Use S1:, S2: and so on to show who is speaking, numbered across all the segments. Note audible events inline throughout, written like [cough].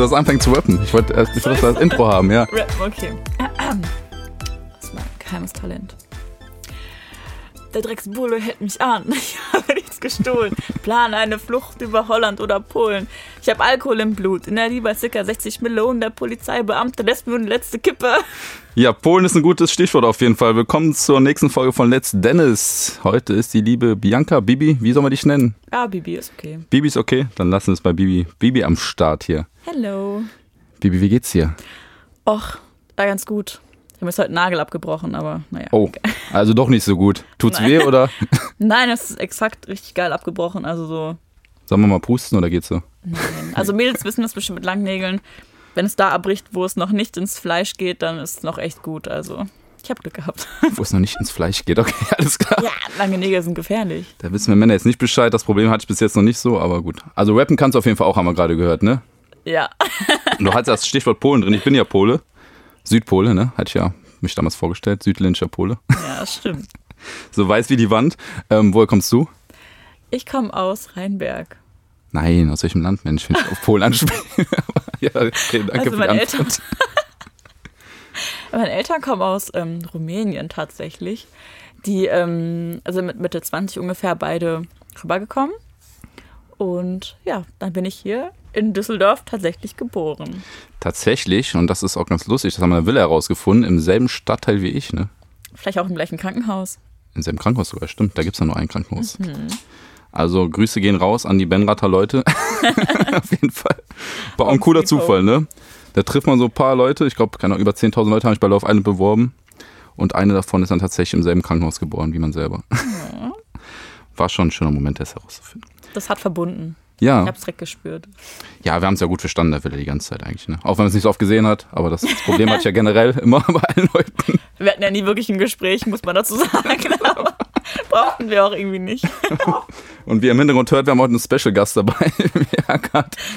S1: Sollst anfangen zu rappen. Ich wollte wollte das als Intro haben, ja. [laughs]
S2: Rappen, okay. Das ist mein geheimes Talent. Der Drecksbulle hält mich an. [laughs] Ich habe nichts gestohlen. Plane eine Flucht über Holland oder Polen. Ich habe Alkohol im Blut. In der Liebe circa 60 Millionen. Der Polizeibeamte lässt mir eine letzte Kippe.
S1: Ja, Polen ist ein gutes Stichwort auf jeden Fall. Willkommen zur nächsten Folge von Let's Dennis. Heute ist die liebe Bianca, Bibi, wie soll man dich nennen?
S2: Ja, Bibi ist okay.
S1: Bibi ist okay, dann lassen wir es bei Bibi. Bibi am Start hier.
S2: Hello.
S1: Bibi, wie geht's dir?
S2: Och, war ganz gut. Ich habe jetzt heute einen Nagel abgebrochen, aber naja.
S1: Oh, [laughs] also doch nicht so gut. Tut's
S2: Nein.
S1: weh oder? [laughs]
S2: Nein, das ist exakt richtig geil abgebrochen. Also so.
S1: Sollen wir mal pusten oder geht's so?
S2: Nein. Also Mädels wissen das bestimmt mit Langnägeln. Wenn es da abbricht, wo es noch nicht ins Fleisch geht, dann ist es noch echt gut. Also ich habe Glück gehabt. [laughs]
S1: Wo es noch nicht ins Fleisch geht. Okay, alles klar.
S2: Ja, lange Nägel sind gefährlich.
S1: Da wissen wir Männer jetzt nicht Bescheid. Das Problem hatte ich bis jetzt noch nicht so, aber gut. Also rappen kannst du auf jeden Fall auch, haben wir gerade gehört, ne?
S2: Ja.
S1: Und du hattest das Stichwort Polen drin. Ich bin ja Pole. Südpole, ne? Hatte ich ja mich damals vorgestellt. Südländischer Pole.
S2: Ja, stimmt. [laughs]
S1: So weiß wie die Wand. Ähm, woher kommst du?
S2: Ich komme aus Rheinberg.
S1: Nein, aus welchem Land, Mensch, wenn ich auf Polen anspiele. [laughs] ja, okay, danke
S2: Also
S1: für die
S2: meine Eltern, [laughs] meine Eltern kommen aus ähm, Rumänien tatsächlich. Die, ähm, also mit Mitte 20 ungefähr beide rübergekommen. Und ja, dann bin ich hier in Düsseldorf tatsächlich geboren.
S1: Tatsächlich, und das ist auch ganz lustig, das haben wir in der Villa herausgefunden, im selben Stadtteil wie ich, ne?
S2: Vielleicht auch im gleichen Krankenhaus.
S1: Im selben Krankenhaus sogar, stimmt. Da gibt es ja nur ein Krankenhaus.
S2: Mhm.
S1: Also Grüße gehen raus an die Benrather Leute. [laughs] Auf jeden Fall. War auch ein cooler. Zufall, ne? Da trifft man so ein paar Leute. Ich glaube, keine Ahnung, über 10.000 Leute haben mich bei Love Island beworben. Und eine davon ist dann tatsächlich im selben Krankenhaus geboren wie man selber. [laughs] War schon ein schöner Moment, das herauszufinden.
S2: Das hat verbunden.
S1: Ja,
S2: Ich hab's direkt gespürt.
S1: ja, wir haben es ja gut verstanden, der Wille die ganze Zeit eigentlich. Ne? Auch wenn man es nicht so oft gesehen hat. Aber das, das Problem hatte ich ja generell [laughs] immer bei allen Leuten.
S2: Wir hatten ja nie wirklich ein Gespräch, muss man dazu sagen. Aber [laughs] [laughs] brauchten wir auch irgendwie nicht.
S1: Und wie ihr im Hintergrund hört, wir haben heute einen Special-Gast dabei.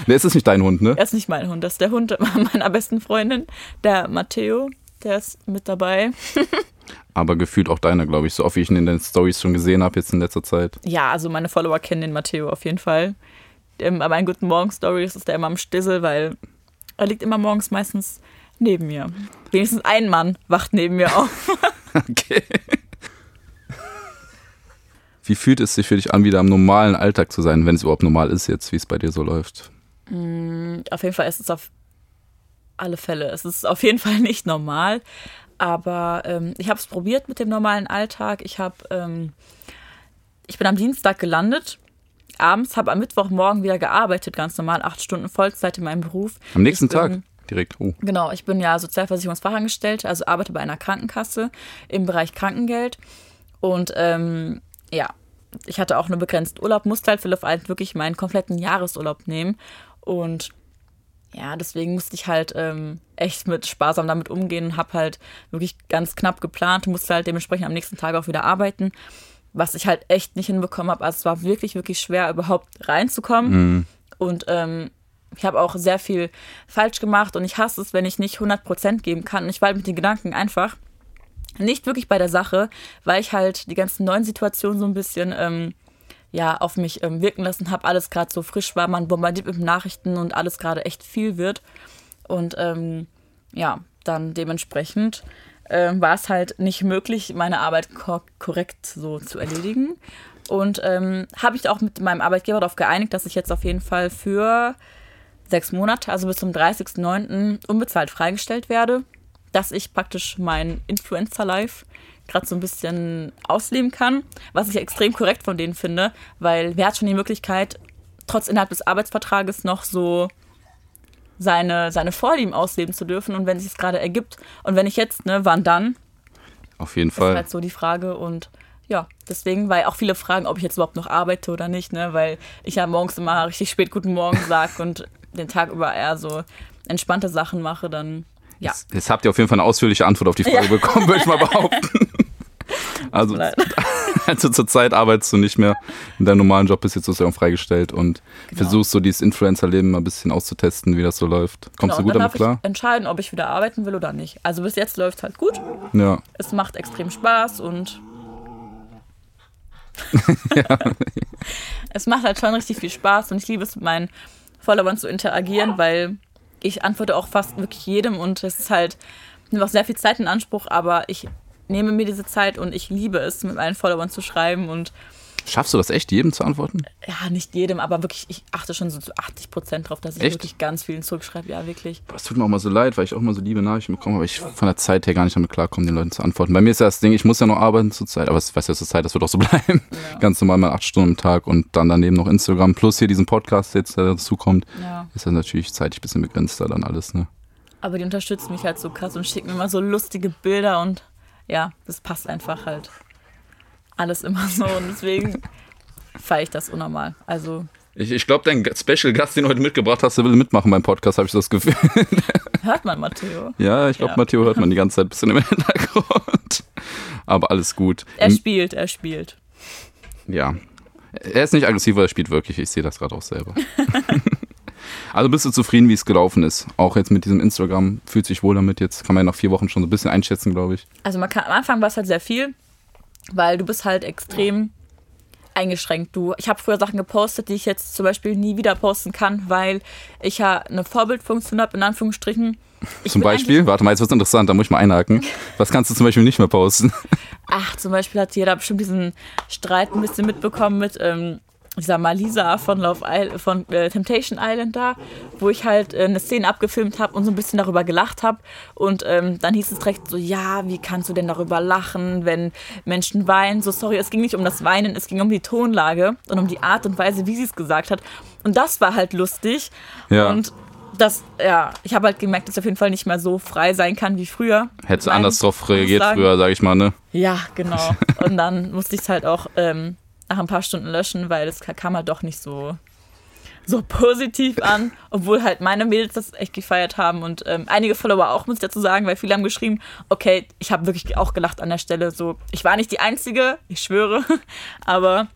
S1: Der ist es nicht dein Hund, ne?
S2: Er ist nicht mein Hund, das ist der Hund meiner besten Freundin, der Matteo. Der ist mit dabei.
S1: Aber gefühlt auch deiner, glaube ich. So oft wie ich ihn in den Stories schon gesehen habe jetzt in letzter Zeit.
S2: Ja, also meine Follower kennen den Matteo auf jeden Fall. Ähm, Aber in Guten Morgen Stories ist er immer am Stissel, weil er liegt immer morgens meistens neben mir. Wenigstens ein Mann wacht neben mir auf. [laughs]
S1: Okay. [laughs] Wie fühlt es sich für dich an, wieder im normalen Alltag zu sein, wenn es überhaupt normal ist jetzt, wie es bei dir so läuft?
S2: Auf jeden Fall ist es auf alle Fälle. Es ist auf jeden [laughs] Fall nicht normal. Aber ähm, ich habe es probiert mit dem normalen Alltag. Ich habe, ähm, ich bin am Dienstag gelandet, abends, habe am Mittwochmorgen wieder gearbeitet, ganz normal, acht Stunden Vollzeit in meinem Beruf.
S1: Am nächsten
S2: bin-
S1: Tag direkt. Oh.
S2: Genau, ich bin ja Sozialversicherungsfachangestellte, also arbeite bei einer Krankenkasse im Bereich Krankengeld. Und ähm, ja, ich hatte auch nur begrenzt Urlaub, musste halt für Love Island wirklich meinen kompletten Jahresurlaub nehmen. Und ja, deswegen musste ich halt ähm, echt mit sparsam damit umgehen und habe halt wirklich ganz knapp geplant, musste halt dementsprechend am nächsten Tag auch wieder arbeiten, was ich halt echt nicht hinbekommen habe. Also es war wirklich, wirklich schwer, überhaupt reinzukommen. Und ähm, ich habe auch sehr viel falsch gemacht und ich hasse es, wenn ich nicht 100% geben kann. Und ich war halt mit den Gedanken einfach nicht wirklich bei der Sache, weil ich halt die ganzen neuen Situationen so ein bisschen ähm, ja, auf mich ähm, wirken lassen habe. Alles gerade so frisch war, man bombardiert mit Nachrichten und alles gerade echt viel wird. Und ähm, ja, dann dementsprechend ähm, war es halt nicht möglich, meine Arbeit kor korrekt so zu erledigen. Und ähm, habe ich auch mit meinem Arbeitgeber darauf geeinigt, dass ich jetzt auf jeden Fall für sechs Monate, also bis zum 30.09. unbezahlt freigestellt werde, dass ich praktisch mein Influencer-Life gerade so ein bisschen ausleben kann, was ich extrem korrekt von denen finde, weil wer hat schon die Möglichkeit, trotz innerhalb des Arbeitsvertrages noch so seine, seine Vorlieben ausleben zu dürfen und wenn sich es gerade ergibt und wenn ich jetzt, ne, wann dann,
S1: Auf jeden
S2: ist
S1: Fall.
S2: halt so die Frage und ja, deswegen, weil auch viele fragen, ob ich jetzt überhaupt noch arbeite oder nicht, ne, weil ich ja morgens immer richtig spät Guten Morgen [laughs] sage und den Tag über eher so entspannte Sachen mache, dann ja.
S1: Jetzt, jetzt habt ihr auf jeden Fall eine ausführliche Antwort auf die Frage
S2: Ja.
S1: bekommen, würde ich mal [laughs] behaupten. Also, [laughs] also zurzeit arbeitest du nicht mehr in deinem normalen Job, bist jetzt sozusagen freigestellt und
S2: Genau.
S1: versuchst so dieses Influencer-Leben mal ein bisschen auszutesten, wie das so läuft. Kommst
S2: Genau,
S1: du gut damit klar?
S2: ich entscheiden, ob ich wieder arbeiten will oder nicht. Also bis jetzt läuft es halt gut.
S1: Ja.
S2: Es macht extrem Spaß und [laughs] [laughs] es macht halt schon richtig viel Spaß und ich liebe es, mit meinen Followern zu interagieren, weil ich antworte auch fast wirklich jedem und es ist halt, nimmt auch sehr viel Zeit in Anspruch, aber ich nehme mir diese Zeit und ich liebe es, mit meinen Followern zu schreiben und
S1: Schaffst du das echt, jedem zu antworten?
S2: ja, nicht jedem, aber wirklich, ich achte schon so zu 80 Prozent drauf, dass ich
S1: Echt?
S2: wirklich ganz vielen zurückschreibe. Ja, wirklich.
S1: Boah, Es tut mir auch mal so leid, weil ich auch mal so liebe Nachrichten bekomme, aber ich von der Zeit her gar nicht damit klarkomme, den Leuten zu antworten. Bei mir ist ja das Ding, ich muss ja noch arbeiten zur Zeit, aber es weiß ja zur Zeit, das wird auch so [laughs] bleiben. Ganz normal mal acht Stunden am Tag und dann daneben noch Instagram plus hier diesen Podcast jetzt, der dazu kommt,
S2: Ja.
S1: ist das natürlich zeitlich ein bisschen begrenzter dann alles, ne?
S2: Aber die unterstützen mich halt so krass und schicken mir immer so lustige Bilder und ja, das passt einfach halt alles immer so und deswegen feiere ich das unnormal. Also
S1: Ich, ich glaube, dein Special Gast, den du heute mitgebracht hast, der will mitmachen beim Podcast, habe ich das Gefühl. [laughs]
S2: hört man Matteo.
S1: ja, ich glaube,
S2: Ja.
S1: Matteo hört man die ganze Zeit ein bisschen im Hintergrund. Aber alles gut.
S2: Er spielt, er spielt.
S1: Ja. Er ist nicht aggressiv, aber er spielt wirklich. Ich sehe das gerade auch selber. [laughs] also bist du zufrieden, wie es gelaufen ist? Auch jetzt mit diesem Instagram. Fühlt sich wohl damit jetzt? Kann man ja nach vier Wochen schon so ein bisschen einschätzen, glaube ich.
S2: Also man kann, am Anfang war es halt sehr viel, weil du bist halt extrem eingeschränkt. Du, ich habe früher Sachen gepostet, die ich jetzt zum Beispiel nie wieder posten kann, weil ich ja eine Vorbildfunktion habe, in Anführungsstrichen. Ich
S1: Zum Beispiel, warte mal, jetzt wird es interessant, da muss ich mal einhaken. Was kannst du zum Beispiel nicht mehr posten?
S2: Ach, zum Beispiel hat jeder bestimmt diesen Streit ein bisschen mitbekommen mit ähm, dieser Malisa von Love Island, von äh, Temptation Island da, wo ich halt äh, eine Szene abgefilmt habe und so ein bisschen darüber gelacht habe. Und ähm, dann hieß es direkt so, ja, wie kannst du denn darüber lachen, wenn Menschen weinen? So, sorry, es ging nicht um das Weinen, es ging um die Tonlage und um die Art und Weise, wie sie es gesagt hat. Und das war halt lustig.
S1: Ja.
S2: Und das, ja, ich habe halt gemerkt, dass ich auf jeden Fall nicht mehr so frei sein kann wie früher.
S1: Hättest du anders drauf reagiert früher, sage ich mal, ne?
S2: Ja, genau. [laughs] Und dann musste ich es halt auch ähm, nach ein paar Stunden löschen, weil es kam halt doch nicht so, so positiv an, obwohl halt meine Mädels das echt gefeiert haben und ähm, einige Follower auch, muss ich dazu sagen, weil viele haben geschrieben, okay, ich habe wirklich auch gelacht an der Stelle. So, ich war nicht die Einzige, ich schwöre, [laughs] aber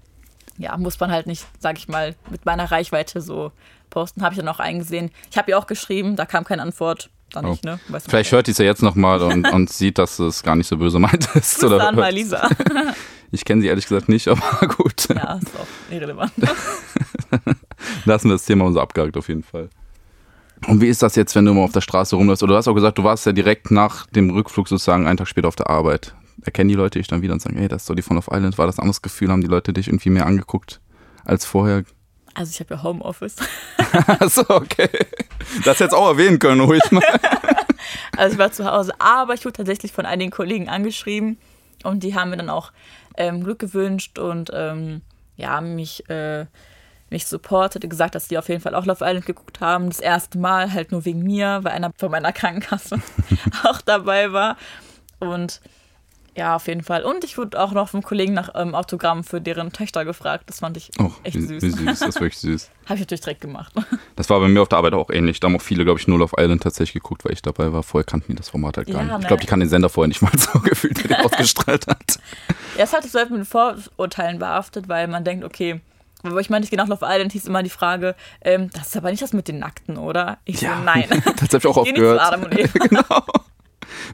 S2: ja, muss man halt nicht, sag ich mal, mit meiner Reichweite so posten. Habe ich dann auch eingesehen. Ich habe ihr auch geschrieben, da kam keine Antwort. Dann
S1: Oh.
S2: nicht, ne? Weiß
S1: Vielleicht
S2: ja.
S1: hört die es ja jetzt nochmal und, und sieht, dass es gar nicht so böse meint ist.
S2: Grüße
S1: Oder
S2: an
S1: hört-
S2: Lisa. [laughs] [laughs]
S1: ich kenne sie ehrlich gesagt nicht, [laughs] aber gut.
S2: ja, ist auch irrelevant. [laughs]
S1: Lassen wir das Thema unser abgehakt auf jeden Fall. Und wie ist das jetzt, wenn du mal auf der Straße rumläufst? Oder du hast auch gesagt, du warst ja direkt nach dem Rückflug sozusagen einen Tag später auf der Arbeit. Erkennen die Leute dich dann wieder und sagen, hey, das ist doch die von Love Island. War das ein anderes Gefühl? Haben die Leute dich irgendwie mehr angeguckt als vorher?
S2: Also ich habe ja Homeoffice. [laughs]
S1: Achso, okay. Das hättest du auch erwähnen können, ruhig mal.
S2: Also ich war zu Hause, aber ich wurde tatsächlich von einigen Kollegen angeschrieben und die haben mir dann auch ähm, Glück gewünscht und ähm, ja, mich, äh, mich supportet, gesagt, dass die auf jeden Fall auch Love Island geguckt haben. Das erste Mal halt nur wegen mir, weil einer von meiner Krankenkasse [laughs] auch dabei war. Und ja, auf jeden Fall. Und ich wurde auch noch vom Kollegen nach ähm, Autogramm für deren Töchter gefragt. Das fand ich
S1: Oh,
S2: echt süß.
S1: wie süß, das ist wirklich süß. [laughs]
S2: Habe ich natürlich direkt gemacht. [laughs]
S1: Das war bei mir auf der Arbeit auch ähnlich. Da haben auch viele, glaube ich, nur Love Island tatsächlich geguckt, weil ich dabei war. Vorher kannten die das Format halt gar
S2: Ja,
S1: nicht. Ich
S2: ne.
S1: glaube, die kannten den Sender vorher nicht mal [laughs] so gefühlt, der den ausgestrahlt hat.
S2: Ja, es hat so halt mit Vorurteilen behaftet, weil man denkt, okay, aber ich meine, ich gehe nach Love Island, hieß immer die Frage, ähm, das ist aber nicht das mit den Nackten, oder? Ich so, nein.
S1: das habe ich auch oft gehört.
S2: Adam und Eva.
S1: genau.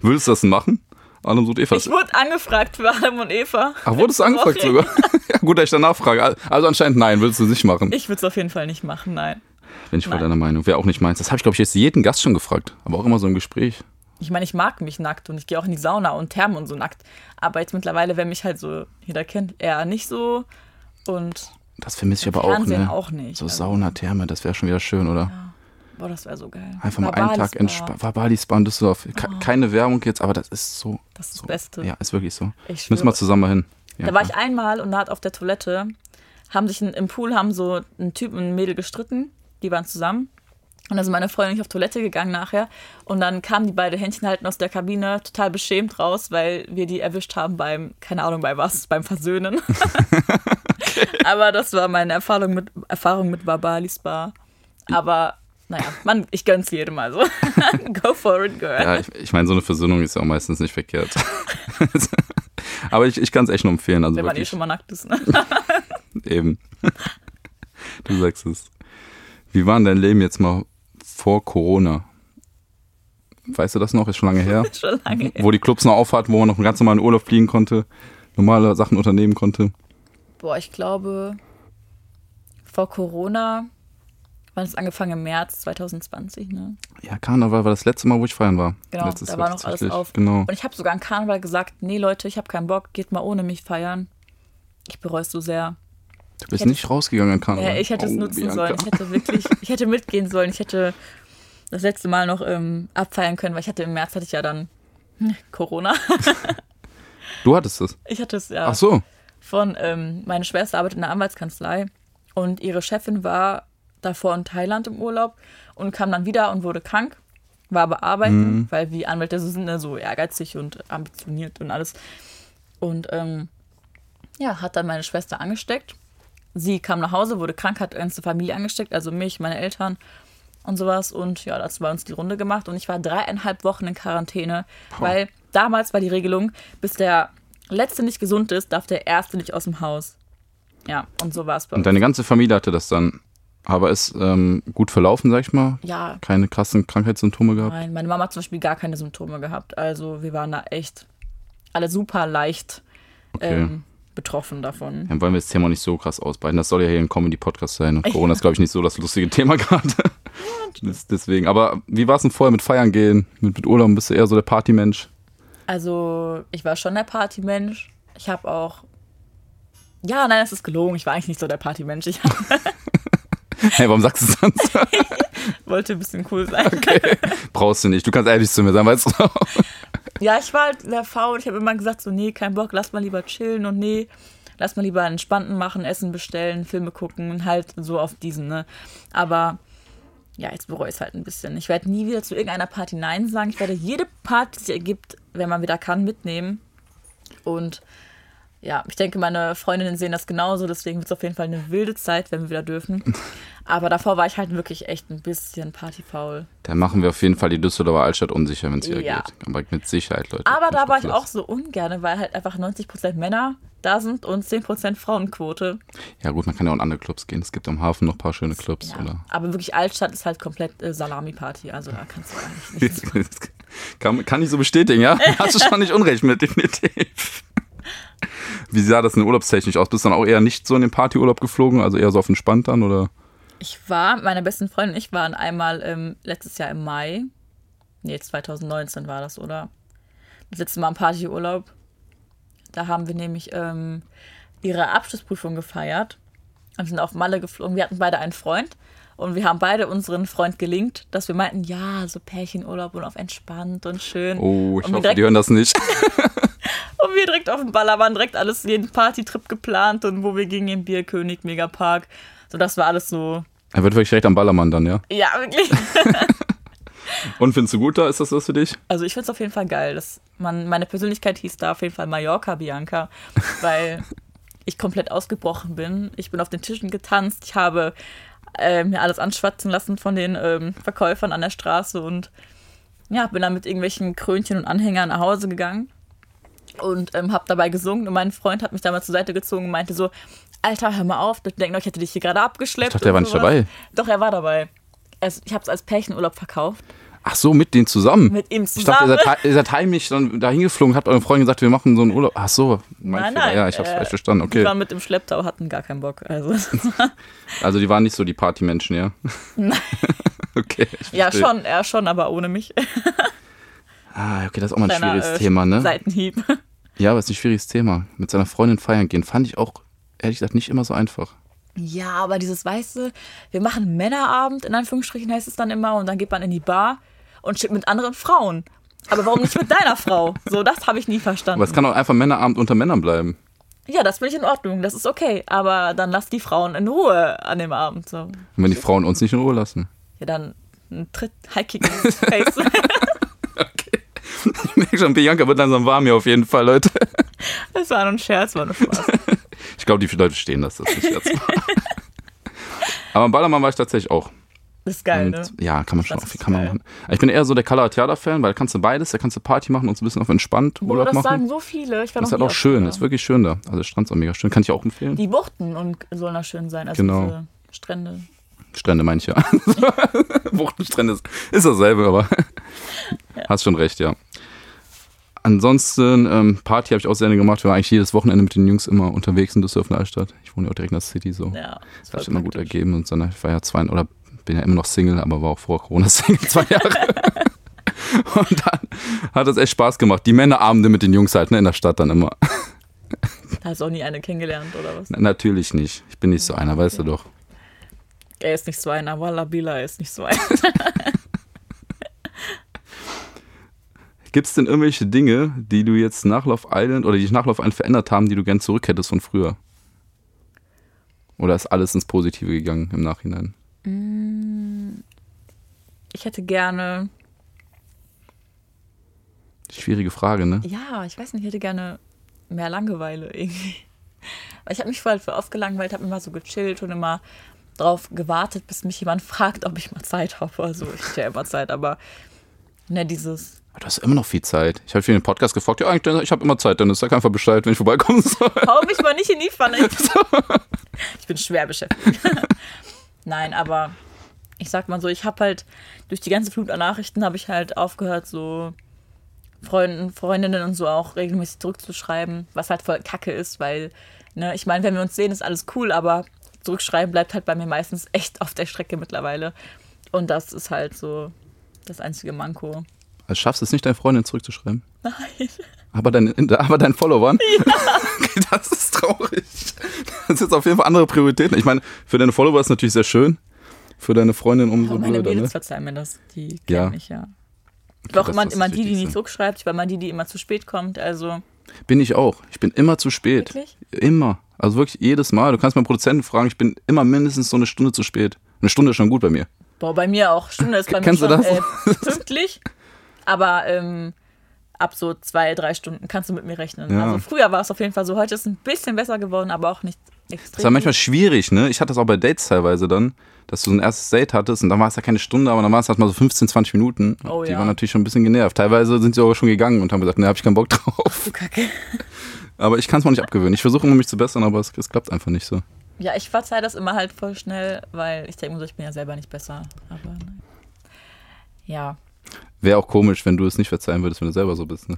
S1: Würdest du das machen? Adam sucht Eva.
S2: Ich wurde angefragt für Adam und Eva.
S1: Ach, wurdest du angefragt
S2: Woche.
S1: sogar? [laughs] ja, gut, dass ich danach frage. Also anscheinend nein, willst du nicht machen.
S2: Ich würde es auf jeden Fall nicht machen, nein.
S1: Bin ich voll deiner Meinung. Wäre auch nicht meins. Das habe ich, glaube ich, jetzt jeden Gast schon gefragt. Aber auch immer so im Gespräch.
S2: Ich meine, ich mag mich nackt und ich gehe auch in die Sauna und Thermen und so nackt. Aber jetzt mittlerweile, wer mich halt so jeder kennt, eher nicht so. Und
S1: Das vermisse ich aber auch, ne?
S2: auch nicht.
S1: So
S2: Also,
S1: Sauna, Therme, das wäre schon wieder schön, oder?
S2: Boah, das wäre so geil.
S1: Einfach mal einen Tag
S2: Spa.
S1: entspannen. War Bali Spa in Düsseldorf. Ke- Keine Werbung jetzt, aber das ist so.
S2: Das ist das
S1: so.
S2: Beste.
S1: Ja, ist wirklich so.
S2: Ich
S1: Müssen wir zusammen mal hin. Ja,
S2: Da war ich einmal und da hat auf der Toilette, haben sich ein, im Pool haben so ein Typ und ein Mädel gestritten, die waren zusammen. Und da sind meine Freundin und ich auf Toilette gegangen nachher. Und dann kamen die beiden Händchen halten aus der Kabine total beschämt raus, weil wir die erwischt haben beim, keine Ahnung bei was, beim Versöhnen. [laughs] Aber das war meine Erfahrung mit, Erfahrung mit Babali Spa. Aber naja, man, ich gönn's jedem also. [laughs] Go for it, girl.
S1: Ja, ich, ich meine, so eine Versöhnung ist ja auch meistens nicht verkehrt. [laughs] aber ich, ich kann es echt nur empfehlen. Also
S2: Wenn man eh schon mal nackt ist. Ne? [laughs]
S1: eben. du sagst es. Wie war denn dein Leben jetzt mal vor Corona? Weißt du das noch? Ist schon lange her.
S2: schon lange her.
S1: Wo die Clubs noch auf hatten, wo man noch ganz normal in Urlaub fliegen konnte, normale Sachen unternehmen konnte.
S2: Boah, ich glaube, vor Corona Wann ist angefangen? Im März 2020, ne?
S1: Ja, Karneval war das letzte Mal, wo ich feiern war.
S2: Genau,
S1: Letztes
S2: da war noch alles auf.
S1: Genau.
S2: Und ich habe sogar an Karneval gesagt, nee Leute, ich habe keinen Bock, geht mal ohne mich feiern. Ich bereue es so sehr.
S1: Du bist
S2: hätte-
S1: nicht rausgegangen an Karneval.
S2: Ja, ich hätte es
S1: Oh,
S2: nutzen
S1: Bianca.
S2: sollen. Ich hätte wirklich, ich hätte mitgehen sollen. Ich hätte das letzte Mal noch ähm, abfeiern können, weil ich hatte im März hatte ich ja dann [laughs] Corona.
S1: Du hattest es.
S2: Ich hatte es ja
S1: Ach so.
S2: von, ähm, meine Schwester arbeitet in der Anwaltskanzlei und ihre Chefin war davor in Thailand im Urlaub und kam dann wieder und wurde krank, war aber arbeiten, weil wie Anwälte so sind, ne, so ehrgeizig und ambitioniert und alles. Und ähm, ja, hat dann meine Schwester angesteckt. Sie kam nach Hause, wurde krank, hat die ganze Familie angesteckt, also mich, meine Eltern und sowas. Und ja, das war uns die Runde gemacht. Und ich war dreieinhalb Wochen in Quarantäne, weil damals war die Regelung, bis der Letzte nicht gesund ist, darf der Erste nicht aus dem Haus. Ja, und so war es bei
S1: Und deine ganze Familie hatte das dann. Aber ist ähm, gut verlaufen, sag ich mal.
S2: Ja,
S1: Keine krassen Krankheitssymptome gehabt.
S2: nein, meine Mama hat zum Beispiel gar keine Symptome gehabt. Also wir waren da echt alle super leicht
S1: Okay.
S2: ähm, betroffen davon.
S1: Dann wollen wir das Thema nicht so krass ausbreiten. Das soll ja hier ein Comedy-Podcast sein. Und Corona [laughs] ist, glaube ich, nicht so das lustige Thema gerade. Deswegen. Aber wie war es denn vorher mit Feiern gehen? Mit, mit Urlaub bist du eher so der Partymensch?
S2: Also, ich war schon der Partymensch. Ich habe auch. Ja, nein, das ist gelogen. Ich war eigentlich nicht so der Partymensch. Ich [laughs] [laughs]
S1: Hey, warum sagst du es sonst? [laughs]
S2: wollte ein bisschen cool sein.
S1: Brauchst du nicht. Du kannst ehrlich zu mir sein, weißt du?
S2: Ja, ich war halt sehr faul. Ich habe immer gesagt, so, nee, kein Bock, lass mal lieber chillen und nee, lass mal lieber einen entspannten machen, Essen bestellen, Filme gucken und halt so auf diesen, ne. Aber ja, jetzt bereue ich es halt ein bisschen. Ich werde nie wieder zu irgendeiner Party Nein sagen. Ich werde jede Party, die es ergibt, wenn man wieder kann, mitnehmen. Und ja, ich denke, meine Freundinnen sehen das genauso, deswegen wird es auf jeden Fall eine wilde Zeit, wenn wir wieder dürfen. [laughs] Aber davor war ich halt wirklich echt ein bisschen partyfaul.
S1: Dann machen wir auf jeden Fall die Düsseldorfer Altstadt unsicher, wenn es wieder
S2: Ja.
S1: geht. Aber mit Sicherheit, Leute.
S2: Aber da war ich auch so ungern, weil halt einfach 90% Männer da sind und 10% Frauenquote.
S1: Ja, gut, man kann ja auch in andere Clubs gehen. Es gibt am Hafen noch ein paar schöne Clubs,
S2: Ja.
S1: oder?
S2: Aber wirklich Altstadt ist halt komplett äh, Salami-Party. Also da kannst du eigentlich [laughs] nicht.
S1: kann, kann ich so bestätigen, ja? [laughs] Hast du schon nicht unrecht mit, definitiv. Wie sah das denn urlaubstechnisch aus? Bist du dann auch eher nicht so in den Partyurlaub geflogen, also eher so auf entspannt dann, oder?
S2: Ich war, meine besten Freundin und ich waren einmal ähm, letztes Jahr im Mai. Nee, 2019 war das, oder? Das letzte Mal im Partyurlaub. Da haben wir nämlich ähm, ihre Abschlussprüfung gefeiert und sind auf Malle geflogen. Wir hatten beide einen Freund und wir haben beide unseren Freund gelingt, dass wir meinten, ja, so Pärchenurlaub und auf entspannt und schön.
S1: Oh, ich
S2: und
S1: hoffe, die hören das nicht. [laughs]
S2: Und wir direkt auf dem Ballermann, direkt alles, jeden Partytrip geplant und wo wir gingen im Bierkönig, Megapark. So, das war alles so,
S1: Er wird wirklich direkt am Ballermann dann, ja?
S2: ja, wirklich. [laughs]
S1: Und findest du gut da? Ist das was für dich?
S2: Also ich finde es auf jeden Fall geil. Dass man, meine Persönlichkeit hieß da auf jeden Fall Mallorca Bianca, [laughs] weil ich komplett ausgebrochen bin. Ich bin auf den Tischen getanzt, ich habe äh, mir alles anschwatzen lassen von den ähm, Verkäufern an der Straße und ja, bin dann mit irgendwelchen Krönchen und Anhängern nach Hause gegangen und ähm, habe dabei gesungen und mein Freund hat mich damals zur Seite gezogen und meinte so, Alter, hör mal auf, ich denke noch, ich hätte dich hier gerade abgeschleppt.
S1: Ich dachte, der
S2: und
S1: war nicht dabei.
S2: Doch, er war dabei. Es, ich habe es als Pärchenurlaub verkauft.
S1: Ach so, mit denen zusammen?
S2: Mit ihm
S1: Ich dachte, ihr
S2: zusammen.
S1: seid, ihr seid heimlich dann dahin geflogen, habt euren Freunden gesagt, wir machen so einen Urlaub. Ach so, mein
S2: Nein, nein,
S1: Ja, ich hab's
S2: äh,
S1: falsch verstanden.
S2: Die
S1: Okay.
S2: waren mit im Schlepptau, hatten gar keinen Bock. Also, [laughs]
S1: Also die waren nicht so die Partymenschen, ja? [laughs]
S2: Nein. [laughs]
S1: okay.
S2: ja, schon, er schon, aber ohne mich.
S1: Ah, okay, das ist auch mal ein
S2: Kleiner,
S1: schwieriges
S2: äh,
S1: Thema, ne?
S2: Seitenhieb. [laughs]
S1: Ja, aber es ist ein schwieriges Thema. Mit seiner Freundin feiern gehen, fand ich auch, ehrlich gesagt, nicht immer so einfach.
S2: Ja, aber dieses Weiße, wir machen Männerabend, in Anführungsstrichen heißt es dann immer, und dann geht man in die Bar und steht mit anderen Frauen. Aber warum nicht mit deiner Frau? So, das habe ich nie verstanden.
S1: Aber es kann auch einfach Männerabend unter Männern bleiben.
S2: ja, das finde ich in Ordnung, das ist okay. Aber dann lass die Frauen in Ruhe an dem Abend. So.
S1: Und wenn die Frauen uns nicht in Ruhe lassen.
S2: Ja, dann ein Tritt, Highkick ins Face. [laughs] [laughs]
S1: Ich merke schon, Bianca wird langsam warm hier auf jeden Fall, Leute.
S2: das war nur ein Scherz, war nur Spaß. [laughs]
S1: Ich glaube, die Leute stehen, dass das jetzt war. Aber am Ballermann war ich tatsächlich auch.
S2: Das ist geil,
S1: Und,
S2: ne?
S1: Ja, kann man schon
S2: Das
S1: auch viel
S2: ist
S1: kann man
S2: geil.
S1: machen. Ich bin eher so der Calateada-Fan, weil da kannst du beides, da kannst du Party machen und so ein bisschen auf entspannt
S2: Boah,
S1: Urlaub
S2: das
S1: machen.
S2: sagen so viele. Ich war
S1: Das ist halt auch
S2: auf
S1: schön, ist wirklich schön da. Also der Strand ist auch mega schön, kann ich auch empfehlen.
S2: Die Buchten und sollen da schön sein. Also
S1: Genau.
S2: diese Strände.
S1: Strände meine ich ja. [laughs] Buchtenstrände ist, ist dasselbe, aber hast schon recht, ja. Ansonsten, ähm, Party habe ich auch sehr gerne gemacht. Wir waren eigentlich jedes Wochenende mit den Jungs immer unterwegs in Düsseldorf in der Altstadt. Ich wohne ja auch direkt in der City, so.
S2: Ja,
S1: das hat sich immer gut ergeben. Und dann, ich war ja zwei oder bin ja immer noch Single, aber war auch vor Corona [laughs] Single zwei Jahre. [laughs] Und dann hat es echt Spaß gemacht. Die Männerabende mit den Jungs halt, ne, in der Stadt dann immer.
S2: Hast du auch nie eine kennengelernt, oder was?
S1: Na, Natürlich nicht. Ich bin nicht so einer, weißt du doch.
S2: Er ist nicht so einer, Wallabila ist nicht so einer. [laughs]
S1: Gibt es denn irgendwelche Dinge, die du jetzt nach Love Island oder die dich nach Love Island verändert haben, die du gern zurück hättest von früher? Oder ist alles ins Positive gegangen im Nachhinein?
S2: Ich hätte gerne,
S1: Schwierige Frage, ne?
S2: ja, ich weiß nicht, ich hätte gerne mehr Langeweile irgendwie. Weil ich habe mich vorher voll oft gelangweilt, habe immer so gechillt und immer drauf gewartet, bis mich jemand [laughs] fragt, ob ich mal Zeit habe. Also ich hätte ja immer Zeit, aber ne, dieses,
S1: Du hast immer noch viel Zeit. Ich habe für den Podcast gefragt, ja, eigentlich, ich habe immer Zeit, dann sag einfach Bescheid, wenn ich vorbeikommen soll. [laughs]
S2: hau mich mal nicht in die Pfanne. [laughs] Ich bin schwer beschäftigt. [laughs] Nein, aber ich sag mal so, ich habe halt durch die ganze Flut an Nachrichten habe ich halt aufgehört, so Freunden, Freundinnen und so auch regelmäßig zurückzuschreiben, was halt voll kacke ist, weil, ne, ich meine, wenn wir uns sehen, ist alles cool, aber zurückschreiben bleibt halt bei mir meistens echt auf der Strecke mittlerweile. Und das ist halt so das einzige Manko.
S1: Also schaffst du es nicht, deine Freundin zurückzuschreiben?
S2: Nein.
S1: Aber deinen, aber deinen Followern? [laughs] Okay, das ist traurig. Das ist jetzt auf jeden Fall andere Prioritäten. Ich meine, für deine Follower ist es natürlich sehr schön. Für deine Freundin umso
S2: Aber meine
S1: blöder, ne?
S2: Mädels verzeihen mir das. Die
S1: Ja.
S2: kennen mich ja. Ich war auch immer, immer die, die nicht zurückschreibt. Ich war immer die, die immer zu spät kommt. Also,
S1: Bin ich auch. Ich bin immer zu spät.
S2: Wirklich?
S1: Immer. Also wirklich jedes Mal. Du kannst meinen Produzenten fragen, ich bin immer mindestens so eine Stunde zu spät. Eine Stunde ist schon gut bei mir.
S2: boah, bei mir auch. Stunde ist bei mir
S1: Kennst du
S2: schon
S1: das?
S2: Äh, pünktlich. [laughs] Aber ähm, ab so zwei, drei Stunden kannst du mit mir rechnen.
S1: Ja.
S2: Also früher war es auf jeden Fall so. Heute ist es ein bisschen besser geworden, aber auch nicht extrem.
S1: Das war manchmal schwierig, ne? Ich hatte das auch bei Dates teilweise dann, dass du so ein erstes Date hattest und dann war es ja keine Stunde, aber dann war es halt mal so 15, 20 Minuten.
S2: Oh
S1: Die
S2: ja.
S1: waren natürlich schon ein bisschen genervt. Teilweise sind sie auch schon gegangen und haben gesagt, ne, hab ich keinen Bock drauf.
S2: Du Kacke. [laughs]
S1: Aber ich kann es mal nicht abgewöhnen. Ich versuche immer mich zu bessern, aber es, es klappt einfach nicht so.
S2: Ja, ich verzeihe das immer halt voll schnell, weil ich denke mir so, ich bin ja selber nicht besser. Aber nein. Ja.
S1: Wäre auch komisch, wenn du es nicht verzeihen würdest, wenn du selber so bist, ne?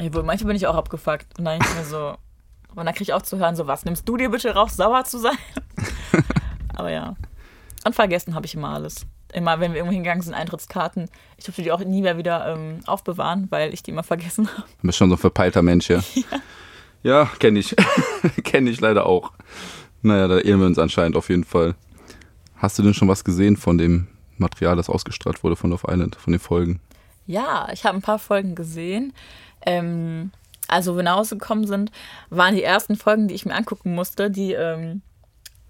S2: Obwohl, manchmal bin ich auch abgefuckt. Und dann ich mir so, und dann kriege ich auch zu hören, so, was nimmst du dir bitte raus, sauer zu sein? [laughs] Aber ja. Und vergessen habe ich immer alles. Immer, wenn wir irgendwo hingegangen sind, Eintrittskarten. Ich durfte die auch nie mehr wieder ähm, aufbewahren, weil ich die immer vergessen habe.
S1: Du bist schon so ein verpeilter Mensch, ja. [laughs] Ja, kenne ich. [laughs] kenne ich leider auch. Naja, da irren wir uns anscheinend auf jeden Fall. Hast du denn schon was gesehen von dem Material, das ausgestrahlt wurde von Love Island, von den Folgen?
S2: Ja, ich habe ein paar Folgen gesehen. Ähm, also, wenn wir rausgekommen sind, waren die ersten Folgen, die ich mir angucken musste, die ähm,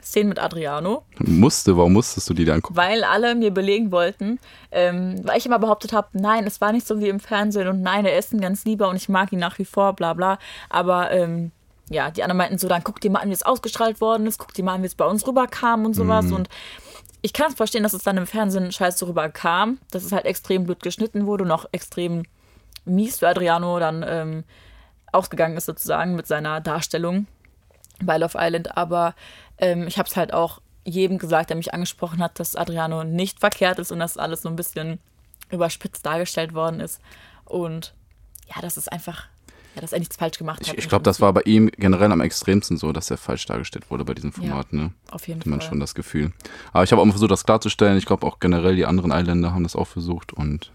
S2: Szenen mit Adriano.
S1: Musste, warum musstest du die dir angucken?
S2: weil alle mir belegen wollten, ähm, weil ich immer behauptet habe, nein, es war nicht so wie im Fernsehen und nein, er ist ein ganz lieber und ich mag ihn nach wie vor, bla bla. Aber ähm, ja, die anderen meinten so, dann guck dir mal an, wie es ausgestrahlt worden ist, guck dir mal an, wie es bei uns rüberkam und sowas. Und ich kann es verstehen, dass es dann im Fernsehen scheiße rüberkam, dass es halt extrem blöd geschnitten wurde und auch extrem mies für Adriano dann ähm, ausgegangen ist sozusagen mit seiner Darstellung bei Love Island, aber ähm, ich habe es halt auch jedem gesagt, der mich angesprochen hat, dass Adriano nicht verkehrt ist und dass alles so ein bisschen überspitzt dargestellt worden ist. Und ja, das ist einfach, ja, dass er nichts falsch gemacht hat.
S1: Ich, ich glaube, das war bei ihm generell am extremsten so, dass er falsch dargestellt wurde bei diesem Format, ne?
S2: auf jeden
S1: Hatte man
S2: Fall.
S1: schon das Gefühl. Aber ich habe auch mal versucht, das klarzustellen. Ich glaube auch generell die anderen Eiländer haben das auch versucht und